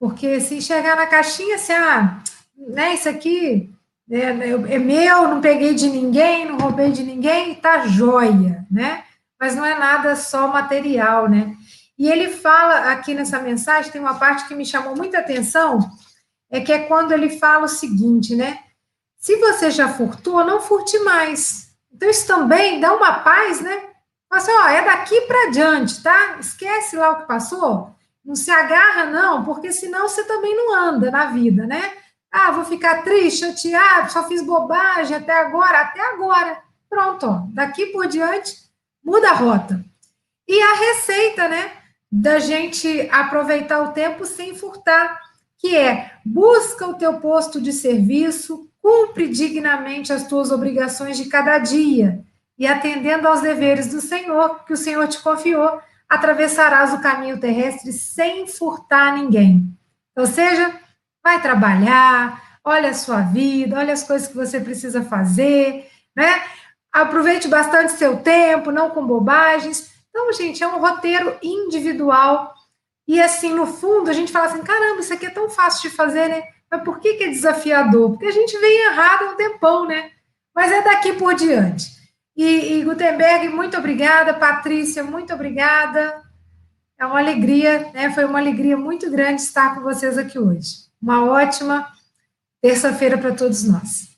S3: Porque se enxergar na caixinha, assim, ah, né, isso aqui é, é meu, não peguei de ninguém, não roubei de ninguém, tá joia, né? mas não é nada só material, né? E ele fala aqui nessa mensagem, tem uma parte que me chamou muita atenção, é que é quando ele fala o seguinte, né? Se você já furtou, não furte mais. Então, isso também dá uma paz, né? Fala assim, ó, é daqui para diante, tá? Esquece lá o que passou, não se agarra, não, porque senão você também não anda na vida, né? Ah, vou ficar triste, chateado, só fiz bobagem até agora, até agora. Pronto, ó, daqui por diante muda a rota. E a receita, né, da gente aproveitar o tempo sem furtar, que é busca o teu posto de serviço, cumpre dignamente as tuas obrigações de cada dia e atendendo aos deveres do Senhor, que o Senhor te confiou, atravessarás o caminho terrestre sem furtar ninguém. Ou seja, vai trabalhar, olha a sua vida, olha as coisas que você precisa fazer, né? Aproveite bastante seu tempo, não com bobagens. Então, gente, é um roteiro individual. E assim, no fundo, a gente fala assim: caramba, isso aqui é tão fácil de fazer, né? Mas por que, que é desafiador? Porque a gente vem errado há um tempão, né? Mas é daqui por diante. E, e Gutenberg, muito obrigada. Patrícia, muito obrigada. É uma alegria, né? Foi uma alegria muito grande estar com vocês aqui hoje. Uma ótima terça-feira para todos nós.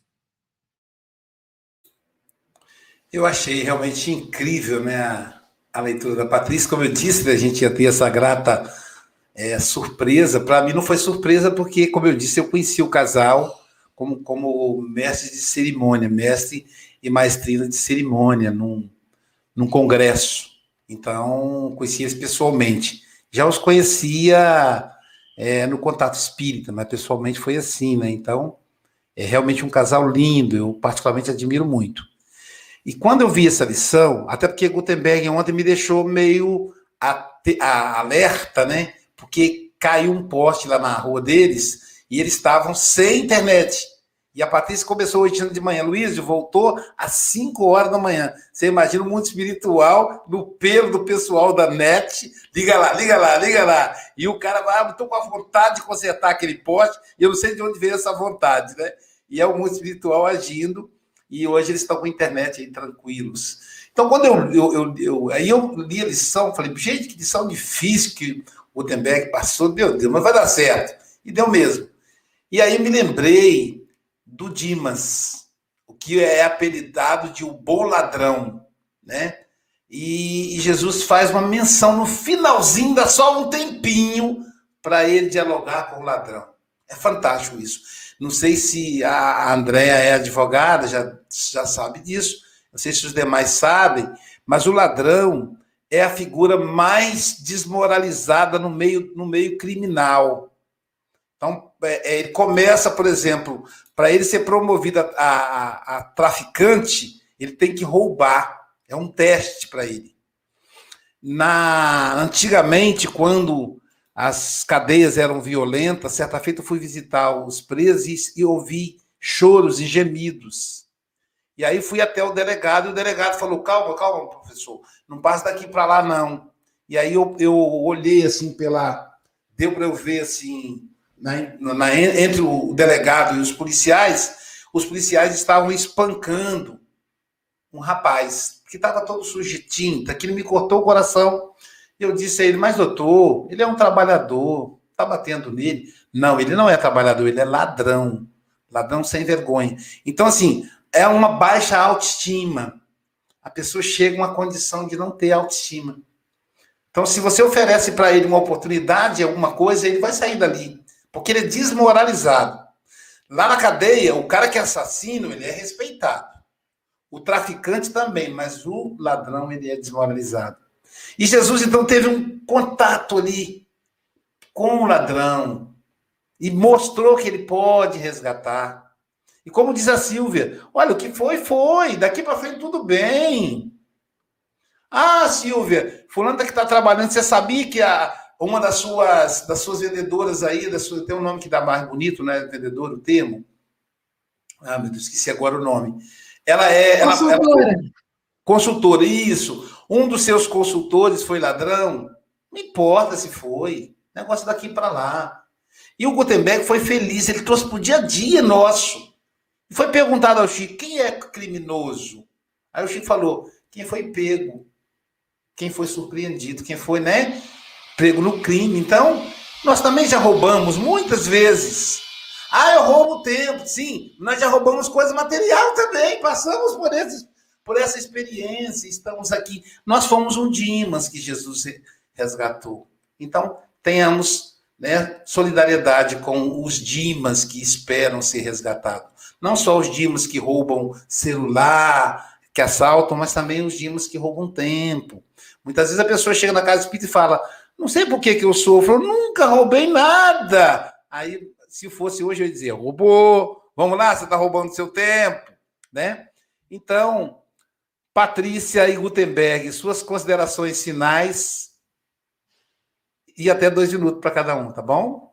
S1: Eu achei realmente incrível né, a, a leitura da Patrícia. Como eu disse, a gente ia ter essa grata é, surpresa. Para mim não foi surpresa, porque, como eu disse, eu conheci o casal como, como mestre de cerimônia, mestre e maestrina de cerimônia num, num congresso. Então, conhecia eles pessoalmente. Já os conhecia é, no contato espírita, mas pessoalmente foi assim, né? Então, é realmente um casal lindo, eu particularmente admiro muito. E quando eu vi essa lição, até porque Gutenberg ontem me deixou meio a, a, alerta, né? Porque caiu um poste lá na rua deles e eles estavam sem internet. E a Patrícia começou hoje de manhã. Luiz voltou às 5 horas da manhã. Você imagina o mundo espiritual no pelo do pessoal da net. Liga lá, liga lá, liga lá. E o cara vai, ah, estou com a vontade de consertar aquele poste. E eu não sei de onde veio essa vontade, né? E é o mundo espiritual agindo e hoje eles estão com a internet aí tranquilos. Então, quando eu, eu, eu, eu, aí eu li a lição, falei, gente, que lição difícil que o Gutenberg passou, meu Deus, mas vai dar certo. E deu mesmo. E aí me lembrei do Dimas, o que é apelidado de o bom ladrão, né? E, Jesus faz uma menção no finalzinho, dá só um tempinho para ele dialogar com o ladrão. É fantástico isso. Não sei se a Andréa é advogada, já, já sabe disso. Não sei se os demais sabem, mas o ladrão, é a figura mais desmoralizada no meio, no meio criminal. Então, ele começa, por exemplo, para ele ser promovido a, a, a, traficante, ele tem que roubar. É um teste para ele. Na Antigamente, quando as cadeias eram violentas, certa feita eu fui visitar os presos e ouvi choros e gemidos. E aí fui até o delegado, e o delegado falou: calma, calma, professor, não passa daqui para lá, não. E aí eu, eu olhei assim pela. Deu para eu ver assim, na, na, entre o delegado e os policiais, os policiais estavam espancando um rapaz que estava todo sujo de tinta, que ele me cortou o coração. Eu disse a ele, mas doutor, ele é um trabalhador, está batendo nele. Não, ele não é trabalhador, ele é ladrão. Ladrão sem vergonha. Então, assim, é uma baixa autoestima. A pessoa chega a uma condição de não ter autoestima. Então, se você oferece para ele uma oportunidade, alguma coisa, ele vai sair dali. Porque ele é desmoralizado. Lá na cadeia, o cara que é assassino, ele é respeitado. O traficante também, mas o ladrão, ele é desmoralizado. E Jesus, então, teve um contato ali com o ladrão e mostrou que ele pode resgatar. E como diz a Silvia, olha, o que foi, foi. Daqui para frente tudo bem. Ah, Silvia, fulano que está trabalhando, você sabia que a, uma das suas, das suas vendedoras aí, da sua, tem um nome que dá mais bonito, né? Vendedor, o termo. Ah, meu Deus, esqueci agora o nome. Ela é. Consultora. Ela, ela, consultora, isso. Um dos seus consultores foi ladrão. Não importa se foi. Negócio daqui para lá. E o Gutenberg foi feliz, ele trouxe para o dia a dia nosso. Foi perguntado ao Chico, quem é criminoso? Aí o Chico falou, quem foi pego, quem foi surpreendido, quem foi, né, pego no crime. Então, nós também já roubamos muitas vezes. Ah, eu roubo tempo, sim. Nós já roubamos coisa material também, passamos por, esses, por essa experiência, estamos aqui. Nós fomos um Dimas que Jesus resgatou. Então, tenhamos né, solidariedade com os Dimas que esperam ser resgatados. Não só os dimos que roubam celular, que assaltam, mas também os dimos que roubam tempo. Muitas vezes a pessoa chega na casa espírita e fala: Não sei por que, que eu sofro, eu nunca roubei nada. Aí, se fosse hoje, eu ia dizer: Roubou, vamos lá, você está roubando seu tempo. Né? Então, Patrícia e Gutenberg, suas considerações finais e até dois minutos para cada um, tá bom?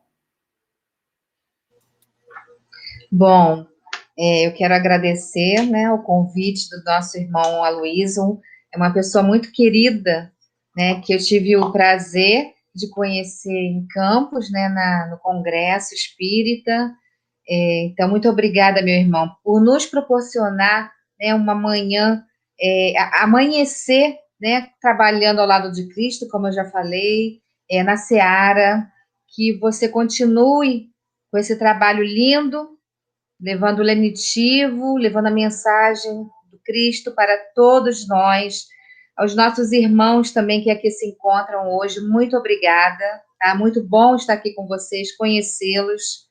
S6: Bom, é, eu quero agradecer né, o convite do nosso irmão Aloysio, é uma pessoa muito querida, né, que eu tive o prazer de conhecer em Campos, né, na, no Congresso Espírita. É, então, muito obrigada, meu irmão, por nos proporcionar né, uma manhã, é, amanhecer, né, trabalhando ao lado de Cristo, como eu já falei, é, na Seara, que você continue com esse trabalho lindo, levando o lenitivo, levando a mensagem do Cristo para todos nós, aos nossos irmãos também que aqui se encontram hoje, muito obrigada, tá? Muito bom estar aqui com vocês, conhecê-los.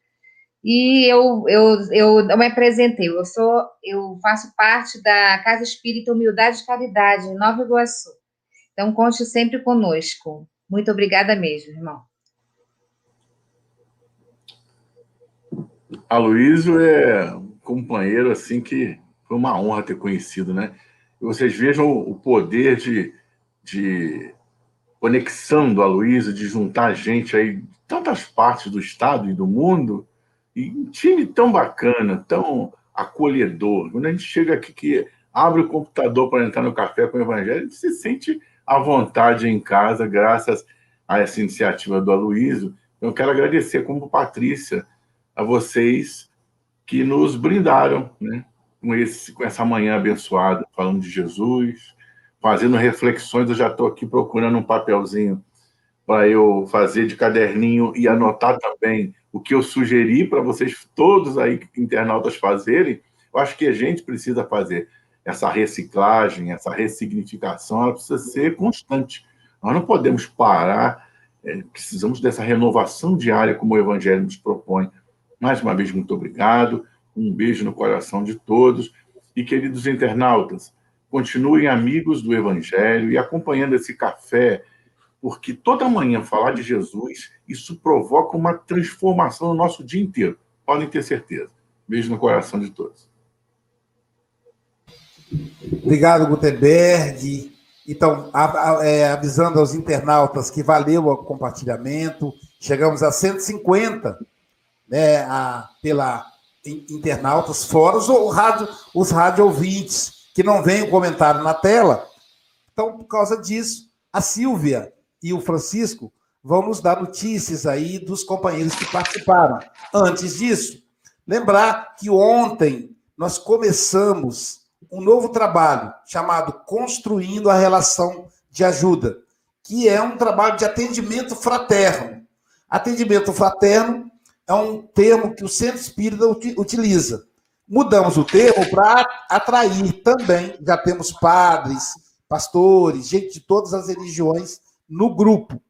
S6: E eu, eu, eu, eu me apresentei, eu sou, eu faço parte da Casa Espírita Humildade e Caridade, em Nova Iguaçu. Então, conte sempre conosco. Muito obrigada mesmo, irmão.
S7: Aloysio é um companheiro assim que foi uma honra ter conhecido, né? Vocês vejam o poder de, de conexão do Aloysio, de juntar gente aí de tantas partes do estado e do mundo, e um time tão bacana, tão acolhedor. Quando a gente chega aqui que abre o computador para entrar no café com o Evangelho, a gente se sente à vontade em casa, graças a essa iniciativa do Aloysio. Eu quero agradecer como Patrícia a vocês que nos brindaram né, com, esse, com essa manhã abençoada, falando de Jesus, fazendo reflexões. Eu já estou aqui procurando um papelzinho para eu fazer de caderninho e anotar também o que eu sugeri para vocês todos aí, internautas, fazerem. Eu acho que a gente precisa fazer essa reciclagem, essa ressignificação, ela precisa ser constante. Nós não podemos parar, é, precisamos dessa renovação diária, como o Evangelho nos propõe. Mais uma vez, muito obrigado. Um beijo no coração de todos. E, queridos internautas, continuem amigos do Evangelho e acompanhando esse café, porque toda manhã falar de Jesus, isso provoca uma transformação no nosso dia inteiro. Podem ter certeza. Beijo no coração de todos.
S1: Obrigado, Gutenberg. Então, é, avisando aos internautas que valeu o compartilhamento, chegamos a 150 né, a, pela internautas, fora os, rádio, os rádio ouvintes que não veem o comentário na tela. Então, por causa disso, a Silvia e o Francisco vão nos dar notícias aí dos companheiros que participaram. Antes disso, lembrar que ontem nós começamos um novo trabalho chamado Construindo a Relação de Ajuda, que é um trabalho de atendimento fraterno. Atendimento fraterno é um termo que o Centro Espírita utiliza. Mudamos o termo para atrair também, já temos padres, pastores, gente de todas as religiões no grupo.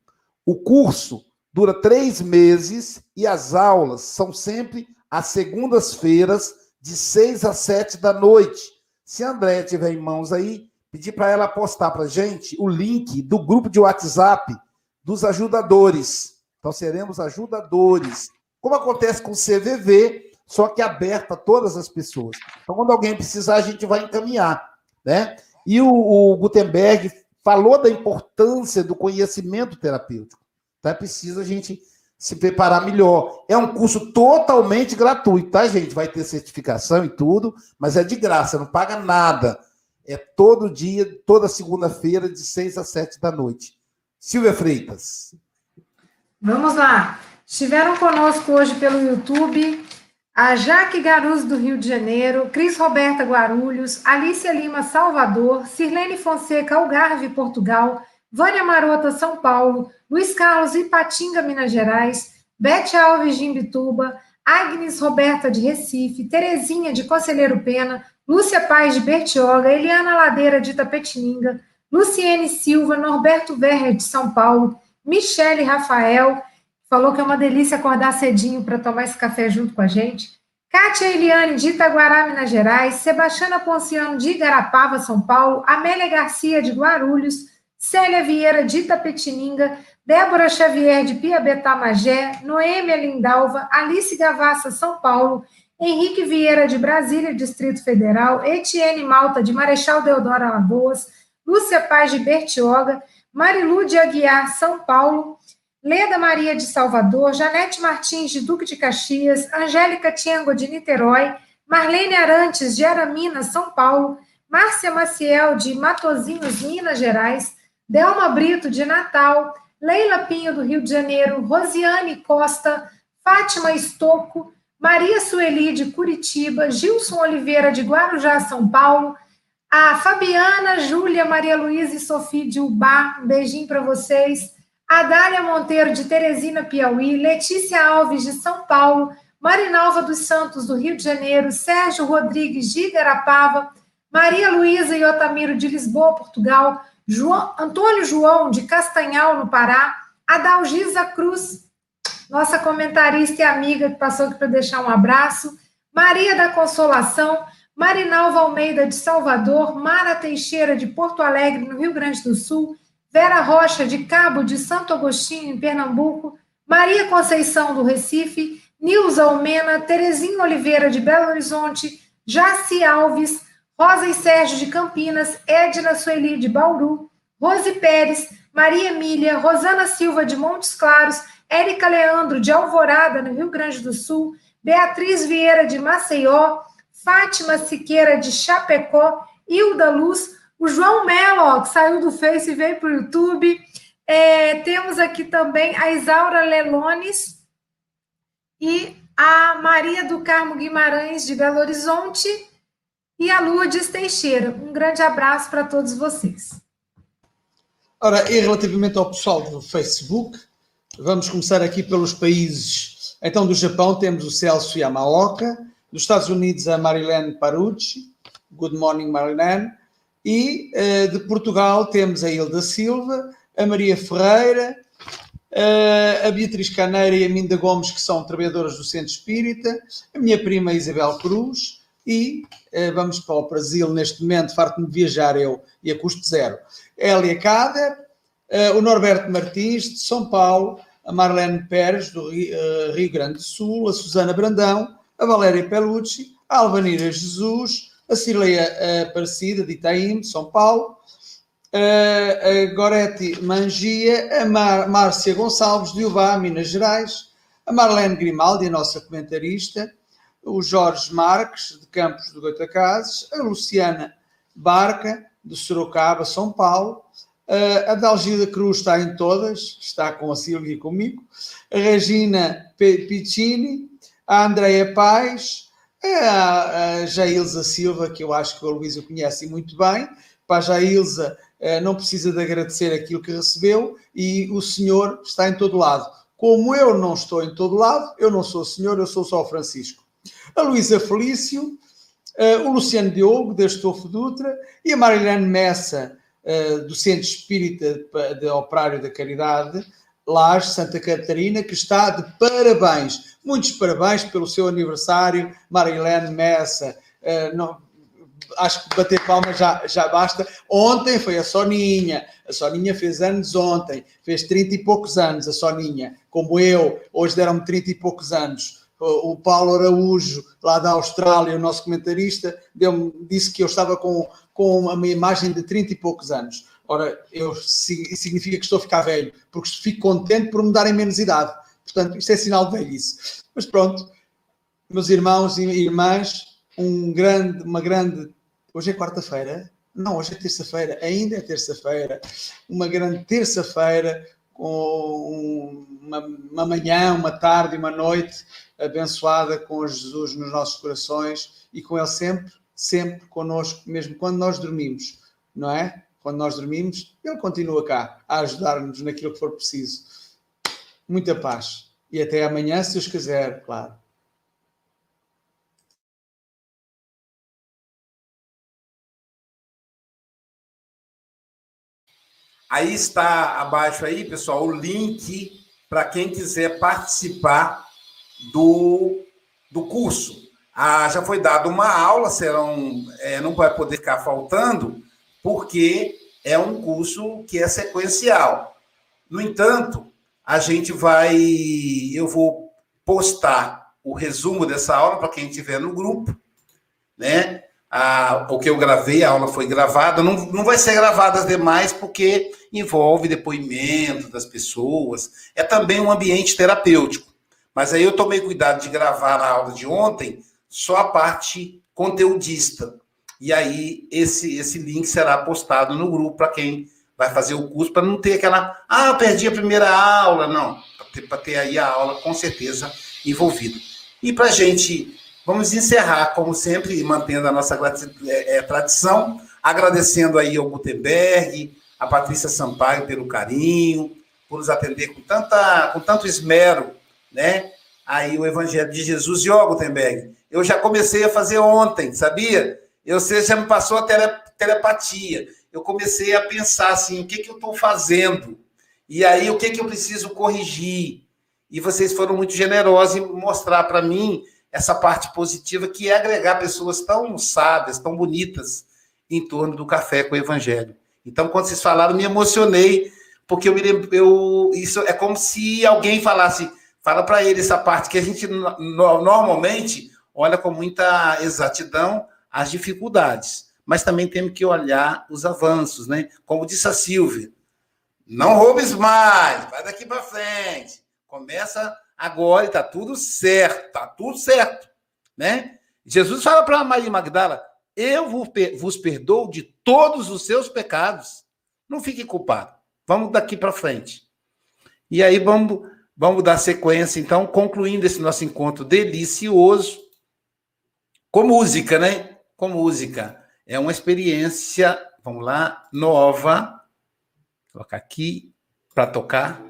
S1: O curso dura três meses e as aulas são sempre às segundas-feiras, de seis às sete da noite se a Andréia tiver em mãos aí, pedir para ela postar para gente o link do grupo de WhatsApp dos ajudadores. Então, seremos ajudadores. Como acontece com o CVV, só que aberto a todas as pessoas. Então, quando alguém precisar, a gente vai encaminhar. Né? E o, o Gutenberg falou da importância do conhecimento terapêutico. Então, é preciso a gente se preparar melhor. É um curso totalmente gratuito, tá, gente? Vai ter certificação e tudo, mas é de graça, não paga nada. É todo dia, toda segunda-feira, de 6 às 7 da noite. Silvia Freitas.
S3: Vamos lá. Estiveram conosco hoje pelo YouTube a Jaque Garuz, do Rio de Janeiro, Cris Roberta Guarulhos, Alicia Lima, Salvador, Sirlene Fonseca, Algarve, Portugal, Vânia Marota, São Paulo, Luiz Carlos, Ipatinga, Minas Gerais, Bete Alves, de Imbituba, Agnes Roberta, de Recife, Terezinha, de Conselheiro Pena, Lúcia Paz, de Bertioga, Eliana Ladeira, de Tapetininga, Luciene Silva, Norberto Verre, de São Paulo, Michele Rafael, falou que é uma delícia acordar cedinho para tomar esse café junto com a gente. Kátia Eliane, de Itaguará, Minas Gerais, Sebastiana Ponciano, de Igarapava, São Paulo, Amélia Garcia, de Guarulhos, Célia Vieira, de Itapetininga, Débora Xavier, de Piabetá, Magé, Noêmia Lindalva, Alice Gavassa, São Paulo, Henrique Vieira, de Brasília, Distrito Federal, Etienne Malta, de Marechal Deodoro Alagoas, Lúcia Paz, de Bertioga, Marilu de Aguiar, São Paulo, Leda Maria, de Salvador, Janete Martins, de Duque de Caxias, Angélica Tiengo, de Niterói, Marlene Arantes, de Aramina, São Paulo, Márcia Maciel, de Matozinhos, Minas Gerais, Delma Brito, de Natal, Leila Pinho, do Rio de Janeiro, Rosiane Costa, Fátima Estocco, Maria Sueli, de Curitiba, Gilson Oliveira, de Guarujá, São Paulo, a Fabiana, Júlia, Maria Luísa e Sofia de Ubá, um beijinho para vocês, a Dália Monteiro, de Teresina, Piauí, Letícia Alves, de São Paulo, Marinalva dos Santos, do Rio de Janeiro, Sérgio Rodrigues, de Igarapava, Maria Luísa e Otamiro, de Lisboa, Portugal, João, Antônio João, de Castanhal, no Pará, Adalgisa Cruz, nossa comentarista e amiga que passou aqui para deixar um abraço, Maria da Consolação, Marinalva Almeida, de Salvador, Mara Teixeira, de Porto Alegre, no Rio Grande do Sul, Vera Rocha, de Cabo de Santo Agostinho, em Pernambuco, Maria Conceição, do Recife, Nilza Almena, Terezinha Oliveira, de Belo Horizonte, Jaci Alves, Rosa e Sérgio de Campinas, Edna Sueli de Bauru, Rose Pérez, Maria Emília, Rosana Silva de Montes Claros, Érica Leandro de Alvorada, no Rio Grande do Sul, Beatriz Vieira de Maceió, Fátima Siqueira de Chapecó, Hilda Luz, o João Melo, que saiu do Face e veio para o YouTube. É, temos aqui também a Isaura Lelones e a Maria do Carmo Guimarães de Belo Horizonte e a Lourdes Teixeira. Um grande abraço para todos vocês.
S2: Ora, e relativamente ao pessoal do Facebook, vamos começar aqui pelos países. Então, do Japão temos o Celso Yamaoka, dos Estados Unidos a Marilene Parucci, Good Morning Marilene, e uh, de Portugal temos a Hilda Silva, a Maria Ferreira, uh, a Beatriz Caneira e a Minda Gomes, que são trabalhadoras do Centro Espírita, a minha prima Isabel Cruz, E uh, vamos para o Brasil neste momento, farto-me de viajar eu e a custo zero. Hélia Cader, o Norberto Martins, de São Paulo, a Marlene Pérez, do Rio Grande do Sul, a Susana Brandão, a Valéria Pelucci, a Alvanira Jesus, a Cileia Aparecida, de Itaim, São Paulo, a Gorete Mangia, a Mar Márcia Gonçalves, de Uvá, Minas Gerais, a Marlene Grimaldi, a nossa comentarista, o Jorge Marques, de Campos do Goitacazes, a Luciana Barca, de Sorocaba, São Paulo, a Dalgida Cruz está em todas, está com a Silvia e comigo, a Regina Piccini, a Andreia Paz, a, Jailza Silva, que eu acho que o Luísa conhece muito bem, para a Jailza eh, não precisa de agradecer aquilo que recebeu e o Senhor está em todo lado. Como eu não estou em todo lado, eu não sou o Senhor, eu sou só o Francisco. A Luísa Felício, uh, o Luciano Diogo, da Estofo Dutra, e a Marilene Messa, uh, do Centro Espírita de Operário da Caridade, Laje, Santa Catarina, que está de parabéns. Muitos parabéns pelo seu aniversário, Marilene Messa. Uh, não, acho que bater palmas já, já basta. Ontem foi a Soninha. A Soninha fez anos ontem. Fez 30 e poucos anos, a Soninha. Como eu. Hoje deram-me 30 e poucos anos. O, Paulo Araújo, lá da Austrália, o nosso comentarista, disse que eu estava com, com uma imagem de 30 e poucos anos. Ora, eu, significa que estou a ficar velho, porque fico contente por me darem menos idade. Portanto, isto é sinal de velhice. Mas pronto, meus irmãos e irmãs, um grande, uma grande Hoje é quarta-feira? Não, hoje é terça-feira. Ainda é terça-feira. Uma grande terça-feira com uma, uma manhã, uma tarde e uma noite abençoada com Jesus nos nossos corações e com Ele sempre, sempre conosco, mesmo quando nós dormimos, não é? Quando nós dormimos, Ele continua cá a ajudar-nos naquilo que for preciso. Muita paz. E até amanhã, se Deus quiser, claro.
S1: Aí está abaixo aí, pessoal, o link para quem quiser participar do, do curso. Ah, já foi dada uma aula, serão, é, não vai poder ficar faltando, porque é um curso que é sequencial. No entanto, a gente vai, eu vou postar o resumo dessa aula para quem estiver no grupo, né? a, o que eu gravei, a aula foi gravada, não, não vai ser gravada as demais, porque envolve depoimento das pessoas, é também um ambiente terapêutico. Mas aí eu tomei cuidado de gravar na aula de ontem só a parte conteudista. E aí esse, esse link será postado no grupo para quem vai fazer o curso, para não ter aquela, ah, perdi a primeira aula, não, para ter, ter aí a aula com certeza envolvida. E para a gente Vamos encerrar, como sempre, mantendo a nossa é, é, tradição, agradecendo aí ao Gutenberg, a Patrícia Sampaio pelo carinho, por nos atender com, tanta, com tanto esmero, né? Aí o Evangelho de Jesus e ó, Gutenberg, eu já comecei a fazer ontem, sabia? Eu sei, já me passou a tele, telepatia. Eu comecei a pensar assim, o que, que eu estou fazendo? E aí, o que, que eu preciso corrigir? E vocês foram muito generosos em mostrar para mim essa parte positiva que é agregar pessoas tão sábias, tão bonitas em torno do café com o evangelho. Então, quando vocês falaram, me emocionei, porque eu me lembro, eu, isso é como se alguém falasse, fala para ele essa parte que a gente normalmente olha com muita exatidão as dificuldades, mas também temos que olhar os avanços, né? Como disse a Silvia, não roubes mais, vai daqui para frente. Começa agora está tudo certo, está tudo certo, né? Jesus fala para Maria Magdala: Eu vos perdoo de todos os seus pecados. Não fique culpado. Vamos daqui para frente. E aí vamos, vamos dar sequência, então, concluindo esse nosso encontro delicioso com música, né? Com música. É uma experiência, vamos lá, nova. Vou colocar aqui para tocar.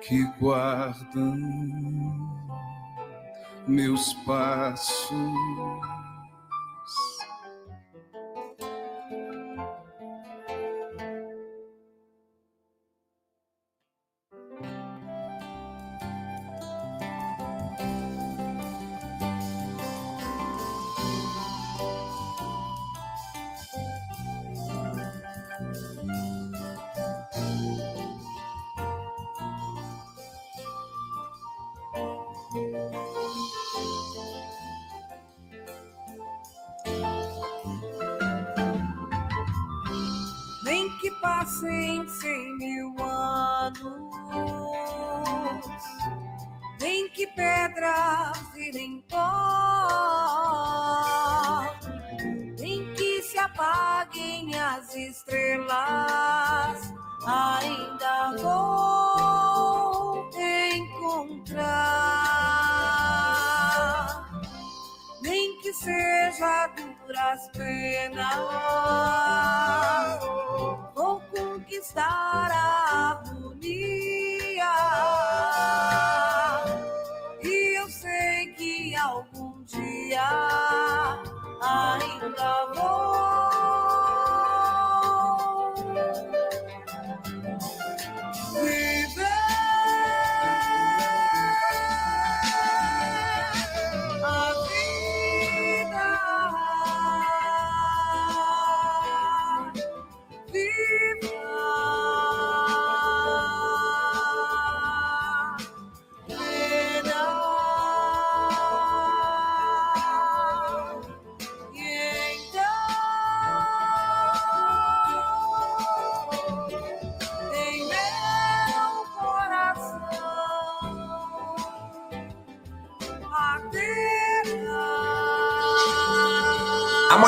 S8: Que guardam meus passos.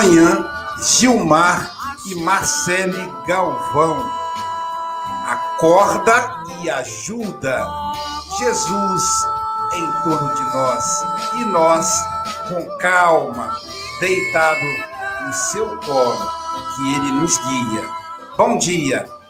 S1: Amanhã, Gilmar e Marcele Galvão. Acorda e ajuda. Jesus em torno de nós e nós com calma, deitado em seu colo, que ele nos guia. Bom dia